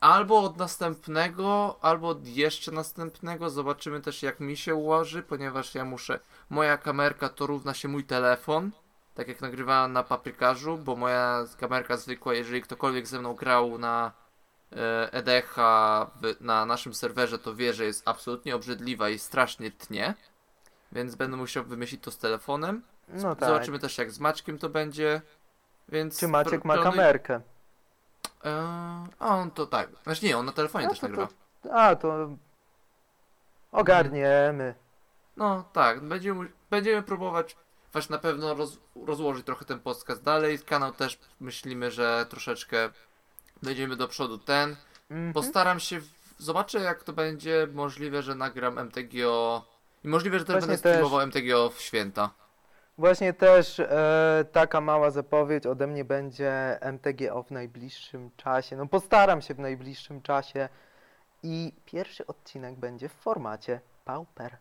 albo od następnego, albo od jeszcze następnego. Zobaczymy też jak mi się ułoży, ponieważ ja muszę. Moja kamerka to równa się mój telefon. Tak jak nagrywałem na paprykarzu, bo moja kamerka zwykła, jeżeli ktokolwiek ze mną grał na e, EDH na naszym serwerze, to wie, że jest absolutnie obrzydliwa i strasznie tnie. Więc będę musiał wymyślić to z telefonem. No tak. Zobaczymy też jak z Maćkiem to będzie. Więc Czy Maciek ma kamerkę? Eee, a on to tak. Znaczy nie, on na telefonie No też to- nagrywa. A, to ogarniemy. No tak, będziemy, będziemy próbować właśnie na pewno roz, rozłożyć trochę ten podcast dalej. Kanał też myślimy, że troszeczkę będziemy do przodu ten. Mhm. Postaram się, w, zobaczę jak to będzie. Możliwe, że nagram MTGO i możliwe, że też Właśnie będę też. streamował MTGO w święta. Właśnie też e, taka mała zapowiedź ode mnie będzie MTGO w najbliższym czasie. No postaram się w najbliższym czasie. I pierwszy odcinek będzie w formacie Pauper.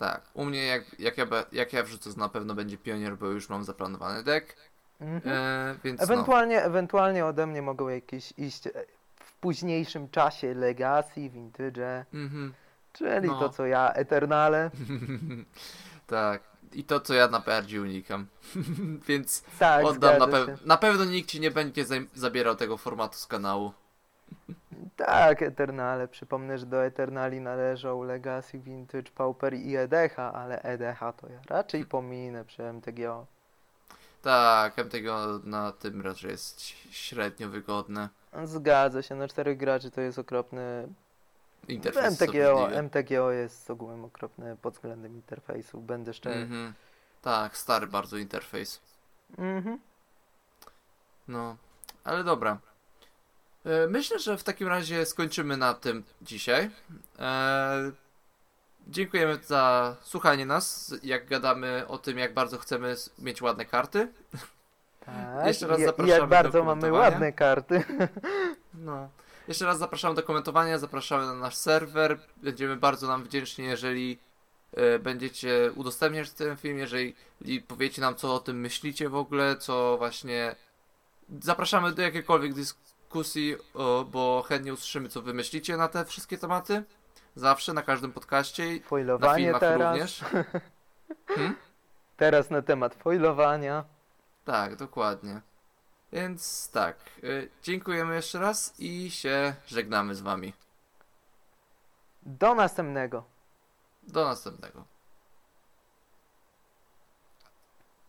Tak, u mnie jak, jak, ja, jak ja wrzucę, to na pewno będzie pionier, bo już mam zaplanowany deck. Mhm. Eee, więc no. Ewentualnie, ewentualnie ode mnie mogą jakieś iść e, w późniejszym czasie Legacy, Vintage, Mhm. czyli No. to co ja, Eternale. tak. I to, co ja na bardziej unikam. Więc Tak, oddam na, się. na pewno nikt ci nie będzie zabierał tego formatu z kanału. Tak, Eternale. Przypomnę, że do Eternali należą Legacy, Vintage, Pauper i EDH, ale EDH to ja raczej pominę przy MTGO. Tak, MTGO na tym raczej jest średnio wygodne. Zgadza się, na czterech graczy to jest okropny. Interfejs MTGO. MTGO jest ogółem okropny pod względem interfejsu, będę szczery. Mhm. Tak, stary bardzo interfejs. Mhm. No, ale dobra. E, Myślę, że w takim razie skończymy na tym dzisiaj. E, dziękujemy za słuchanie nas, jak gadamy o tym, jak bardzo chcemy mieć ładne karty. Tak. Jeszcze raz zapraszamy jak do bardzo mamy komentowania. ładne karty. No. Jeszcze raz zapraszamy do komentowania, zapraszamy na nasz serwer. Będziemy bardzo nam wdzięczni, jeżeli e, będziecie udostępniać ten film, jeżeli powiecie nam, co o tym myślicie w ogóle, co właśnie. Zapraszamy do jakiejkolwiek dyskusji, o, bo chętnie usłyszymy, co wy myślicie na te wszystkie tematy. Zawsze, na każdym podcaście i na Foilowanie filmach teraz. również. Hmm? Teraz na temat foilowania. Tak, dokładnie. Więc tak, e, dziękujemy jeszcze raz i się żegnamy z wami. Do następnego. Do następnego.